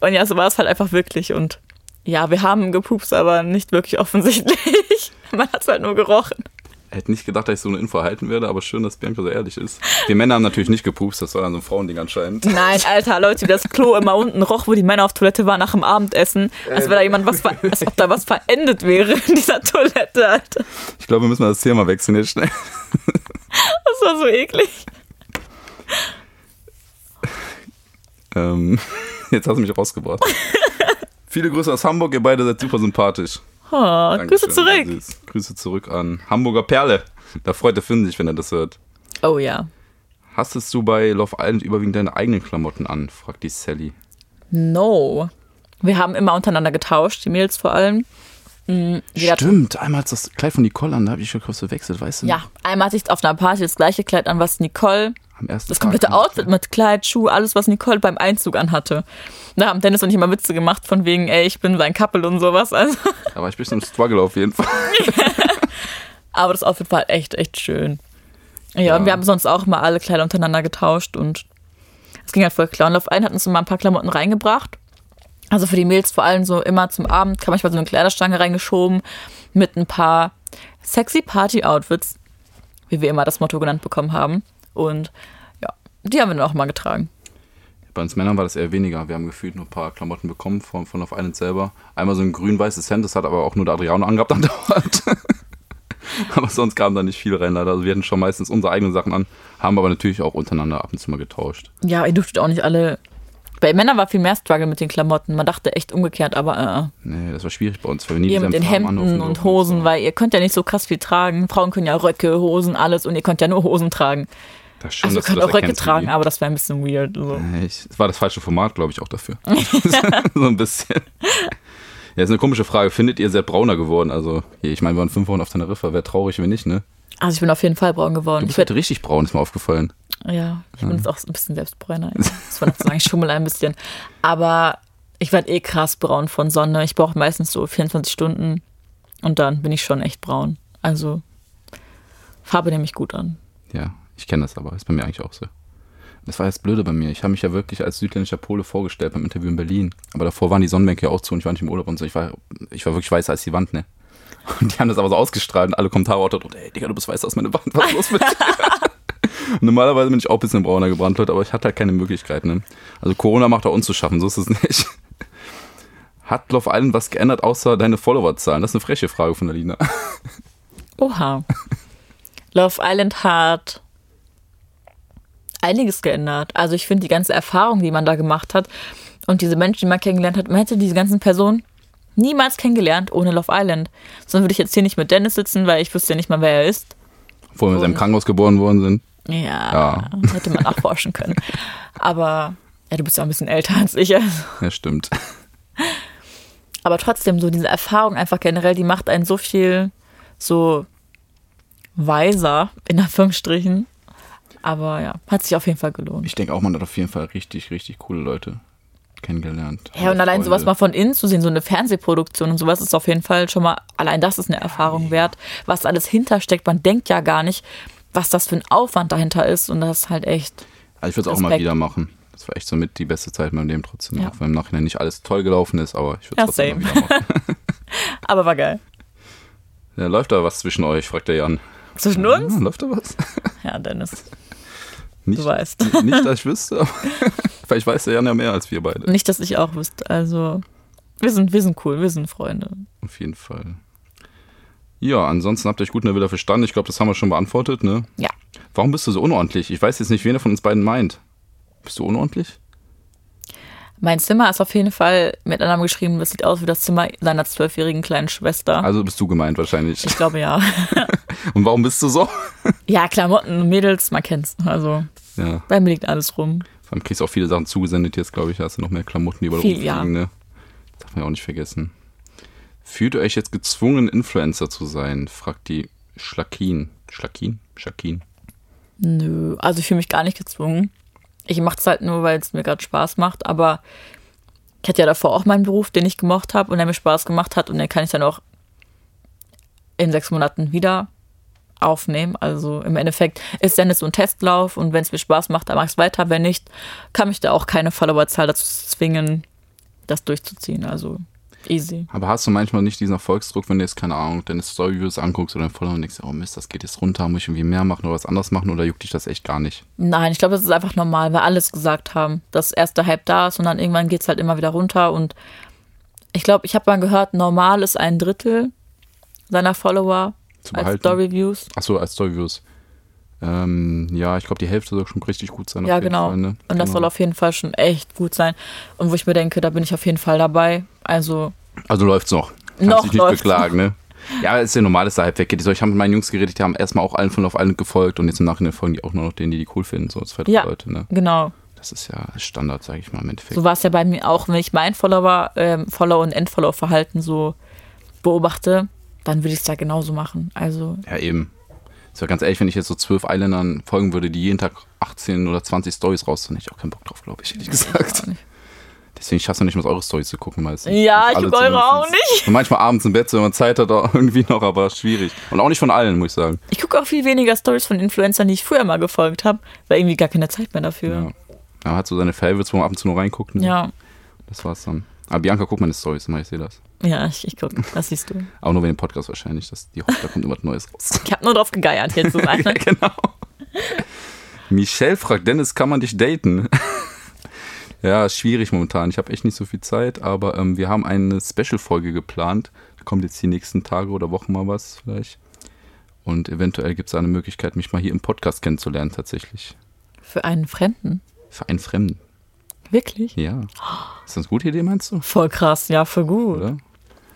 S2: Und ja, so war es halt einfach wirklich. Und ja, wir haben gepupst, aber nicht wirklich offensichtlich. [laughs] Man hat es halt nur gerochen.
S1: Hätte nicht gedacht, dass ich so eine Info erhalten werde, aber schön, dass Bianca so ehrlich ist. Wir Männer haben natürlich nicht gepupst, das war dann so ein Frauending anscheinend.
S2: Nein, Alter, Leute, wie das Klo immer unten roch, wo die Männer auf Toilette waren nach dem Abendessen. Als wäre da jemand was, ver- als ob da was verendet wäre in dieser Toilette, Alter.
S1: Ich glaube, wir müssen das Thema wechseln jetzt schnell.
S2: Das war so eklig.
S1: Ähm, jetzt hast du mich rausgebracht. Viele Grüße aus Hamburg, ihr beide seid super sympathisch.
S2: Oh, Grüße zurück.
S1: süß. Grüße zurück an Hamburger Perle. Da freut der Finn sich, wenn er das hört.
S2: Oh ja.
S1: Hastest du bei Love Island überwiegend deine eigenen Klamotten an? fragt die Sally.
S2: No. Wir haben immer untereinander getauscht, die Mädels vor allem. Hat-
S1: Stimmt, einmal hat das Kleid von Nicole an, da habe ich schon kurz verwechselt, weißt du?
S2: Ja, einmal hatte ich auf einer Party das gleiche Kleid an, was Nicole,
S1: Am ersten
S2: das komplette Outfit mit Kleid, Schuh, alles, was Nicole beim Einzug anhatte. Da haben Dennis und ich immer Witze gemacht von wegen, ey, ich bin sein Couple und sowas. Also. [laughs]
S1: Da war ich ein bisschen im Struggle auf jeden Fall. [laughs]
S2: aber das Outfit war echt, echt schön. Ja,
S1: Ja.
S2: und wir haben sonst auch immer alle Kleider untereinander getauscht und es ging halt voll klar. Und auf einen hat uns immer ein paar Klamotten reingebracht. Also für die Mädels vor allem so immer zum Abend kam manchmal so eine Kleiderstange reingeschoben mit ein paar sexy Party-Outfits, wie wir immer das Motto genannt bekommen haben. Und ja, die haben wir dann auch mal getragen.
S1: Bei uns Männern war das eher weniger. Wir haben gefühlt nur ein paar Klamotten bekommen von, von Love Island selber. Einmal so ein grün-weißes Hemd, das hat aber auch nur der Adriano angehabt andauernd. [laughs] aber sonst kam da nicht viel rein leider. Also wir hatten schon meistens unsere eigenen Sachen an, haben aber natürlich auch untereinander ab und zu mal getauscht.
S2: Ja, ihr dürftet auch nicht alle. Bei Männern war viel mehr Struggle mit den Klamotten. Man dachte echt umgekehrt, aber äh,
S1: Nee, das war schwierig bei uns, weil wir nie
S2: ihr mit den Hemden und. Hosen, weil ihr könnt ja nicht so krass viel tragen. Frauen können ja Röcke, Hosen, alles und ihr könnt ja nur Hosen tragen.
S1: Das ist schön,
S2: Also ihr könnt auch Röcke tragen, aber das wäre ein bisschen weird. So.
S1: Das war das falsche Format, glaube ich, auch dafür. [laughs] [laughs] so ein bisschen. Ja, ist eine komische Frage. Findet ihr sehr brauner geworden? Also, ich meine, wir waren fünf Wochen auf Teneriffa. Wäre traurig, wenn nicht, ne?
S2: Also ich bin auf jeden Fall braun geworden.
S1: Du
S2: Ich
S1: bist heute richtig braun, ist mir aufgefallen.
S2: Ja, ich bin jetzt auch ein bisschen Selbstbräuner. Das war sagen, ich schummel ein bisschen. Aber Ich werde eh krass braun von Sonne. Ich brauche meistens so 24 Stunden und dann bin ich schon echt braun. Also Farbe nehme ich gut an.
S1: Ja, ich kenne das aber. Ist bei mir eigentlich auch so. Das war jetzt blöde bei mir. Ich habe mich ja wirklich als südländischer Pole vorgestellt beim Interview in Berlin. Aber davor waren die Sonnenbänke ja auch zu und ich war nicht im Urlaub und so. Ich war, ich war wirklich weißer als die Wand, ne? Und die haben das aber so ausgestrahlt und alle Kommentare auch drunter, ey, Digga, du bist weißer als meine Wand, was ist los mit dir? [laughs] [laughs] Normalerweise bin ich auch ein bisschen brauner gebrannt, Leute, aber ich hatte halt keine Möglichkeit, ne? Also Corona macht auch uns zu schaffen, so ist es [laughs] nicht. Hat Love Island was geändert, außer deine Followerzahlen? Das ist eine freche Frage von der Lina. [laughs]
S2: Oha. Love Island hat einiges geändert. Also ich finde die ganze Erfahrung, die man da gemacht hat und diese Menschen, die man kennengelernt hat, man hätte diese ganzen Personen niemals kennengelernt ohne Love Island. Sonst würde ich jetzt hier nicht mit Dennis sitzen, weil ich wüsste ja nicht mal, wer er ist.
S1: Obwohl wir in seinem Krankenhaus geboren worden sind.
S2: Ja,
S1: Ja.
S2: hätte man nachforschen können. Aber ja, du bist ja ein bisschen älter als ich. Also.
S1: Ja, stimmt.
S2: Aber trotzdem, so diese Erfahrung einfach generell, die macht einen so viel so weiser, in Anführungsstrichen. Aber ja, hat sich auf jeden Fall gelohnt.
S1: Ich denke auch, man hat auf jeden Fall richtig, richtig coole Leute kennengelernt.
S2: Ja, und allein sowas mal von innen zu sehen, so eine Fernsehproduktion und sowas ist auf jeden Fall schon mal, allein das ist eine Erfahrung wert, was alles hintersteckt. Man denkt ja gar nicht, was das für ein Aufwand dahinter ist und das ist halt echt.
S1: Also ich würde es auch mal wieder machen. Das war echt so mit die beste Zeit in meinem Leben trotzdem.
S2: Ja.
S1: Auch wenn im Nachhinein nicht alles toll gelaufen ist, aber ich würde
S2: Ja,
S1: es trotzdem mal
S2: same.
S1: wieder machen. [laughs]
S2: Aber war geil.
S1: Ja, läuft da was zwischen euch, fragt der Jan.
S2: Zwischen uns?
S1: Ja, läuft da was? [laughs]
S2: Ja, Dennis.
S1: Nicht,
S2: Du weißt.
S1: nicht, dass ich [laughs] wüsste, aber vielleicht weiß der Jan ja mehr als wir beide.
S2: Nicht, dass ich auch wüsste. Also, wir sind, wir sind cool, wir sind Freunde.
S1: Auf jeden Fall. Ja, ansonsten habt ihr euch gut in der Villa verstanden. Ich glaube, das haben wir schon beantwortet, ne?
S2: Ja.
S1: Warum bist du so unordentlich? Ich weiß jetzt nicht, wen er von uns beiden meint. Bist du unordentlich?
S2: Mein Zimmer ist auf jeden Fall mit Namen geschrieben, das sieht aus wie das Zimmer seiner zwölfjährigen kleinen Schwester.
S1: Also bist du gemeint wahrscheinlich.
S2: ich glaube ja. [laughs]
S1: Und warum bist du so? [laughs]
S2: ja, Klamotten, Mädels, man kennt's. Also,
S1: Ja,
S2: bei mir liegt alles rum.
S1: vor allem kriegst du auch viele Sachen zugesendet jetzt, glaube ich. Da hast du noch mehr Klamotten, die überall
S2: Viel,
S1: rumfliegen, ne? Darf man ja auch nicht vergessen. Fühlt ihr euch jetzt gezwungen, Influencer zu sein? Fragt die Schlakin. Schlakin? Schlakin.
S2: Nö, also ich fühle mich gar nicht gezwungen. Ich mache es halt nur, weil es mir gerade Spaß macht. Aber ich hatte ja davor auch meinen Beruf, den ich gemocht habe und der mir Spaß gemacht hat. Und den kann ich dann auch in sechs Monaten wieder aufnehmen. Also im Endeffekt ist dann so ein Testlauf und wenn es mir Spaß macht, dann mache ich es weiter. Wenn nicht, kann mich da auch keine Followerzahl dazu zwingen, das durchzuziehen. Also easy.
S1: Aber hast du manchmal nicht diesen Erfolgsdruck, wenn du jetzt, keine Ahnung, deine Story-Views anguckst oder dein Follower und denkst, oh Mist, das geht jetzt runter, muss ich irgendwie mehr machen oder was anderes machen oder juckt dich das echt gar nicht?
S2: Nein, ich glaube, das ist einfach normal, weil alles gesagt haben, dass erst der Hype da ist und dann irgendwann geht es halt immer wieder runter. Und ich glaube, ich habe mal gehört, normal ist ein Drittel seiner Follower als? Story-Views.
S1: Achso, als Story-Views. Ähm, ja, ich glaube, die Hälfte soll schon richtig gut sein. auf
S2: Ja, genau.
S1: Fall, ne?
S2: Und das
S1: genau.
S2: soll auf jeden Fall schon echt gut sein. Und wo ich mir denke, da bin ich auf jeden Fall dabei. Also,
S1: Also läuft's noch. Kannst
S2: Noch
S1: dich nicht beklagen, ne? Ja, ist ja normal, dass der Hype weggeht. Ich habe mit meinen Jungs geredet, die haben erstmal auch allen von Love Island gefolgt und jetzt im Nachhinein folgen die auch nur noch denen, die die cool finden, so zwei, drei
S2: Ja.
S1: Leute, ne?
S2: genau.
S1: Das ist ja Standard, sage ich mal im Endeffekt.
S2: So war es ja bei mir auch, wenn ich mein Follower, ähm, Follower und Endfollower-Verhalten so beobachte, dann würde ich es ja genauso machen. Also,
S1: Ja, eben. Ist ja ganz ehrlich, wenn ich jetzt so zwölf Islandern folgen würde, die jeden Tag 18 oder 20 Stories raus, dann hätte ich auch keinen Bock drauf, glaube ich, ehrlich gesagt. Deswegen schaffst du nicht mal eure Stories zu gucken meistens.
S2: Ja, ich gucke eure auch nicht.
S1: Und manchmal abends im Bett, wenn man Zeit hat, auch [laughs] irgendwie noch, aber schwierig. Und auch nicht von allen, muss ich sagen.
S2: Ich gucke auch viel weniger Stories von Influencern, die ich früher mal gefolgt habe, weil irgendwie gar keine Zeit mehr dafür.
S1: Ja. Man hat so seine Favorites, wo man ab und zu nur reinguckt. Ne?
S2: Ja,
S1: Das war's dann. Aber Bianca guckt meine Stories immer, ich sehe das.
S2: Ja, ich, ich gucke. Was siehst du?
S1: Auch nur wegen dem Podcast wahrscheinlich. Dass die hofft, da kommt immer was Neues raus. [laughs]
S2: Ich habe nur drauf gegeiert, hier zu sein. [laughs]
S1: ja, genau. Michelle fragt, Dennis, kann man dich daten? [laughs] ja, schwierig momentan. Ich habe echt nicht so viel Zeit, aber ähm, wir haben eine Special-Folge geplant. Da kommt jetzt die nächsten Tage oder Wochen mal was vielleicht. Und eventuell gibt es eine Möglichkeit, mich mal hier im Podcast kennenzulernen, tatsächlich.
S2: Für einen Fremden.
S1: Für einen Fremden.
S2: Wirklich?
S1: Ja. Ist das eine gute Idee, meinst du?
S2: Voll krass, ja, voll gut.
S1: Oder?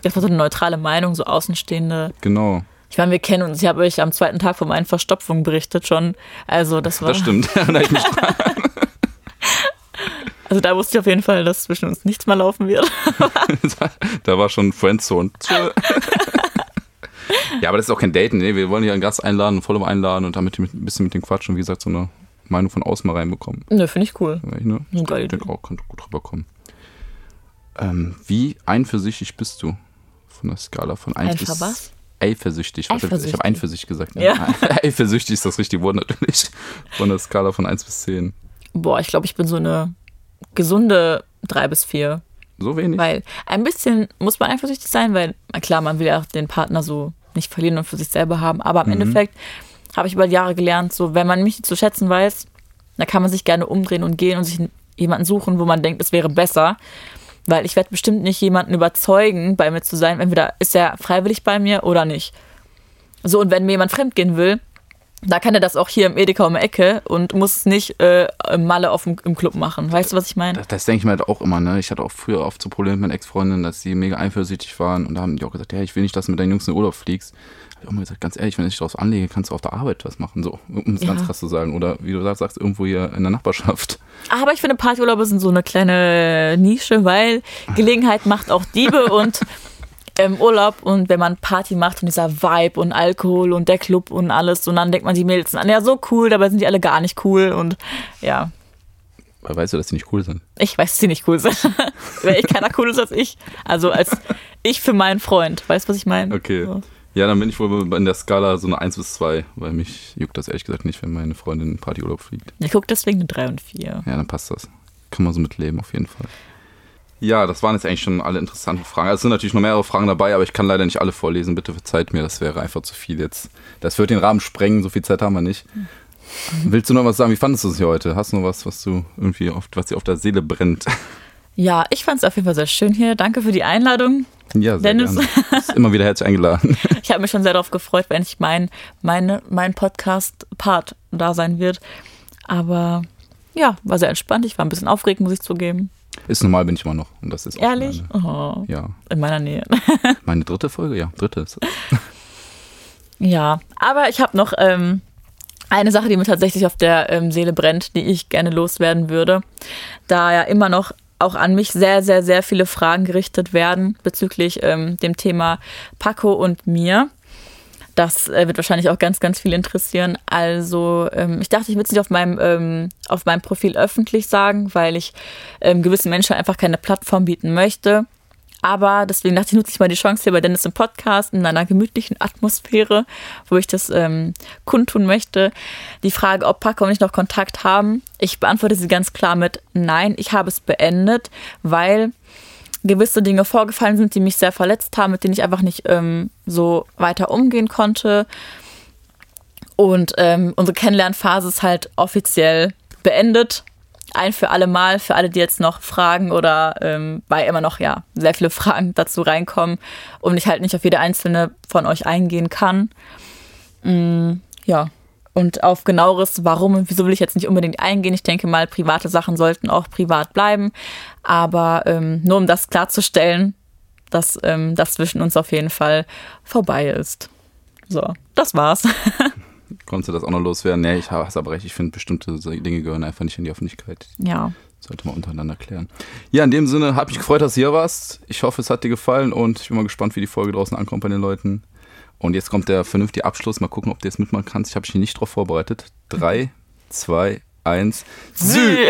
S2: Das war so eine neutrale Meinung, so Außenstehende.
S1: Genau.
S2: Ich meine, wir kennen uns. Ich habe euch am zweiten Tag von meinen Verstopfungen berichtet schon. Also das war.
S1: Das stimmt. [laughs] [laughs]
S2: Also da wusste ich auf jeden Fall, dass zwischen uns nichts mehr laufen wird. [laughs]
S1: da war schon Friendzone. Ja, aber das ist auch kein Daten. Nee, wir wollen ja einen Gast einladen, einen Follower einladen und damit ein bisschen mit dem Quatsch und wie gesagt so eine Meinung von außen mal reinbekommen.
S2: Nö, finde ich cool.
S1: Ja, ich, ne? Ich denke auch, könnte gut rüberkommen. Ähm, wie eifersüchtig bist du? Von der Skala von 1
S2: Einfach
S1: bis.
S2: was?
S1: Eifersüchtig. Warte, Ich
S2: Eifersüchtig.
S1: habe Einversicht gesagt. Ne?
S2: Ja. [laughs]
S1: Eifersüchtig ist das richtige Wort natürlich. Von der Skala von 1 bis 10.
S2: Boah, ich glaube, ich bin so eine gesunde 3 bis 4.
S1: So wenig?
S2: Weil ein bisschen muss man eifersüchtig sein, weil, klar, man will ja auch den Partner so nicht verlieren und für sich selber haben. Aber im
S1: Mhm.
S2: Endeffekt habe ich über die Jahre gelernt, so, wenn man mich zu schätzen weiß, dann kann man sich gerne umdrehen und gehen und sich jemanden suchen, wo man denkt, es wäre besser. Weil ich werde bestimmt nicht jemanden überzeugen, bei mir zu sein. Entweder ist er freiwillig bei mir oder nicht. So, und wenn mir jemand fremdgehen will, da kann er das auch hier im Edeka um die Ecke und muss es nicht äh, im Malle auf dem, im Club machen. Weißt du, was ich meine?
S1: Das, das denke ich mir halt auch immer, ne? Ich hatte auch früher oft so Probleme mit meinen Ex-Freundinnen, dass sie mega eifersüchtig waren und da haben die auch gesagt, ja, ich will nicht, dass du mit deinen Jungs in den Urlaub fliegst. Auch mal gesagt, ganz ehrlich, wenn ich dich darauf anlege, kannst du auf der Arbeit was machen, so, um es
S2: Ja.
S1: ganz krass zu sagen. Oder wie du sagst, sagst irgendwo hier in der Nachbarschaft.
S2: Aber ich finde, Partyurlaube sind so eine kleine Nische, weil Gelegenheit macht auch Diebe [laughs] und im Urlaub und wenn man Party macht und dieser Vibe und Alkohol und der Club und alles und dann denkt man, die Mädels alle ja so cool, dabei sind die alle gar nicht cool und ja,
S1: weißt du, dass die nicht cool sind?
S2: ich weiß, dass die nicht cool sind. [laughs] Wäre ich keiner cool ist als ich. Also als ich für meinen Freund. Weißt du, was ich meine?
S1: Okay.
S2: So.
S1: Ja, dann bin ich wohl in der Skala so eine 1 bis 2, weil mich juckt das ehrlich gesagt nicht, wenn meine Freundin in Partyurlaub fliegt.
S2: Ich gucke deswegen eine 3 und 4.
S1: Ja, dann passt das. Kann man so mitleben, auf jeden Fall. Ja, das waren jetzt eigentlich schon alle interessanten Fragen. Also Es sind natürlich noch mehrere Fragen dabei, aber ich kann leider nicht alle vorlesen. Bitte verzeiht mir, das wäre einfach zu viel jetzt. Das wird den Rahmen sprengen, so viel Zeit haben wir nicht. Willst du noch was sagen? Wie fandest du es hier heute? Hast du noch was, was du irgendwie auf, was dir auf der Seele brennt? [laughs]
S2: Ja, ich fand es auf jeden Fall sehr schön hier. Danke für die Einladung.
S1: Ja, sehr
S2: Dennis.
S1: Ist immer wieder herzlich eingeladen. [laughs]
S2: Ich habe mich schon sehr darauf gefreut, wenn ich mein, meine, mein Podcast-Part da sein wird. Aber ja, war sehr entspannt. Ich war ein bisschen aufgeregt, muss ich zugeben.
S1: Ist normal, bin ich immer noch. Und das ist
S2: Ehrlich?
S1: Meine,
S2: Oh,
S1: ja,
S2: in meiner Nähe. [laughs]
S1: meine dritte Folge? Ja, dritte. [laughs]
S2: Ja, aber ich habe noch ähm, eine Sache, die mir tatsächlich auf der ähm, Seele brennt, die ich gerne loswerden würde. Da ja immer noch auch an mich sehr, sehr, sehr viele Fragen gerichtet werden bezüglich ähm, dem Thema Paco und mir. Das äh, wird wahrscheinlich auch ganz, ganz viel interessieren. Also ähm, ich dachte, ich würde es nicht auf meinem, ähm, auf meinem Profil öffentlich sagen, weil ich ähm, gewissen Menschen einfach keine Plattform bieten möchte. Aber deswegen dachte ich, nutze ich mal die Chance hier bei Dennis im Podcast in einer gemütlichen Atmosphäre, wo ich das ähm, kundtun möchte. Die Frage, ob Paco und ich noch Kontakt haben. Ich beantworte sie ganz klar mit Nein, ich habe es beendet, weil gewisse Dinge vorgefallen sind, die mich sehr verletzt haben, mit denen ich einfach nicht ähm, so weiter umgehen konnte. Und ähm, unsere Kennenlernphase ist halt offiziell beendet. Ein für alle Mal, für alle, die jetzt noch fragen oder ähm, weil immer noch ja sehr viele [laughs] Fragen dazu reinkommen und ich halt nicht auf jede einzelne von euch eingehen kann. Mm, ja. Und auf genaueres, warum und wieso will ich jetzt nicht unbedingt eingehen. Ich denke mal, private Sachen sollten auch privat bleiben. Aber ähm, nur um das klarzustellen, dass ähm, das zwischen uns auf jeden Fall vorbei ist. So, das war's. [laughs]
S1: konntest du das auch noch loswerden? Nee, ich habe aber recht. Ich finde, bestimmte Dinge gehören einfach nicht in die Öffentlichkeit.
S2: ja.
S1: Sollte man untereinander klären. Ja, in dem Sinne, habe mich gefreut, dass du hier warst. Ich hoffe, es hat dir gefallen und ich bin mal gespannt, wie die Folge draußen ankommt bei den Leuten. Und jetzt kommt der vernünftige Abschluss. Mal gucken, ob du jetzt mitmachen kannst. Ich habe dich hier nicht drauf vorbereitet. Drei, zwei, eins.
S2: Sü.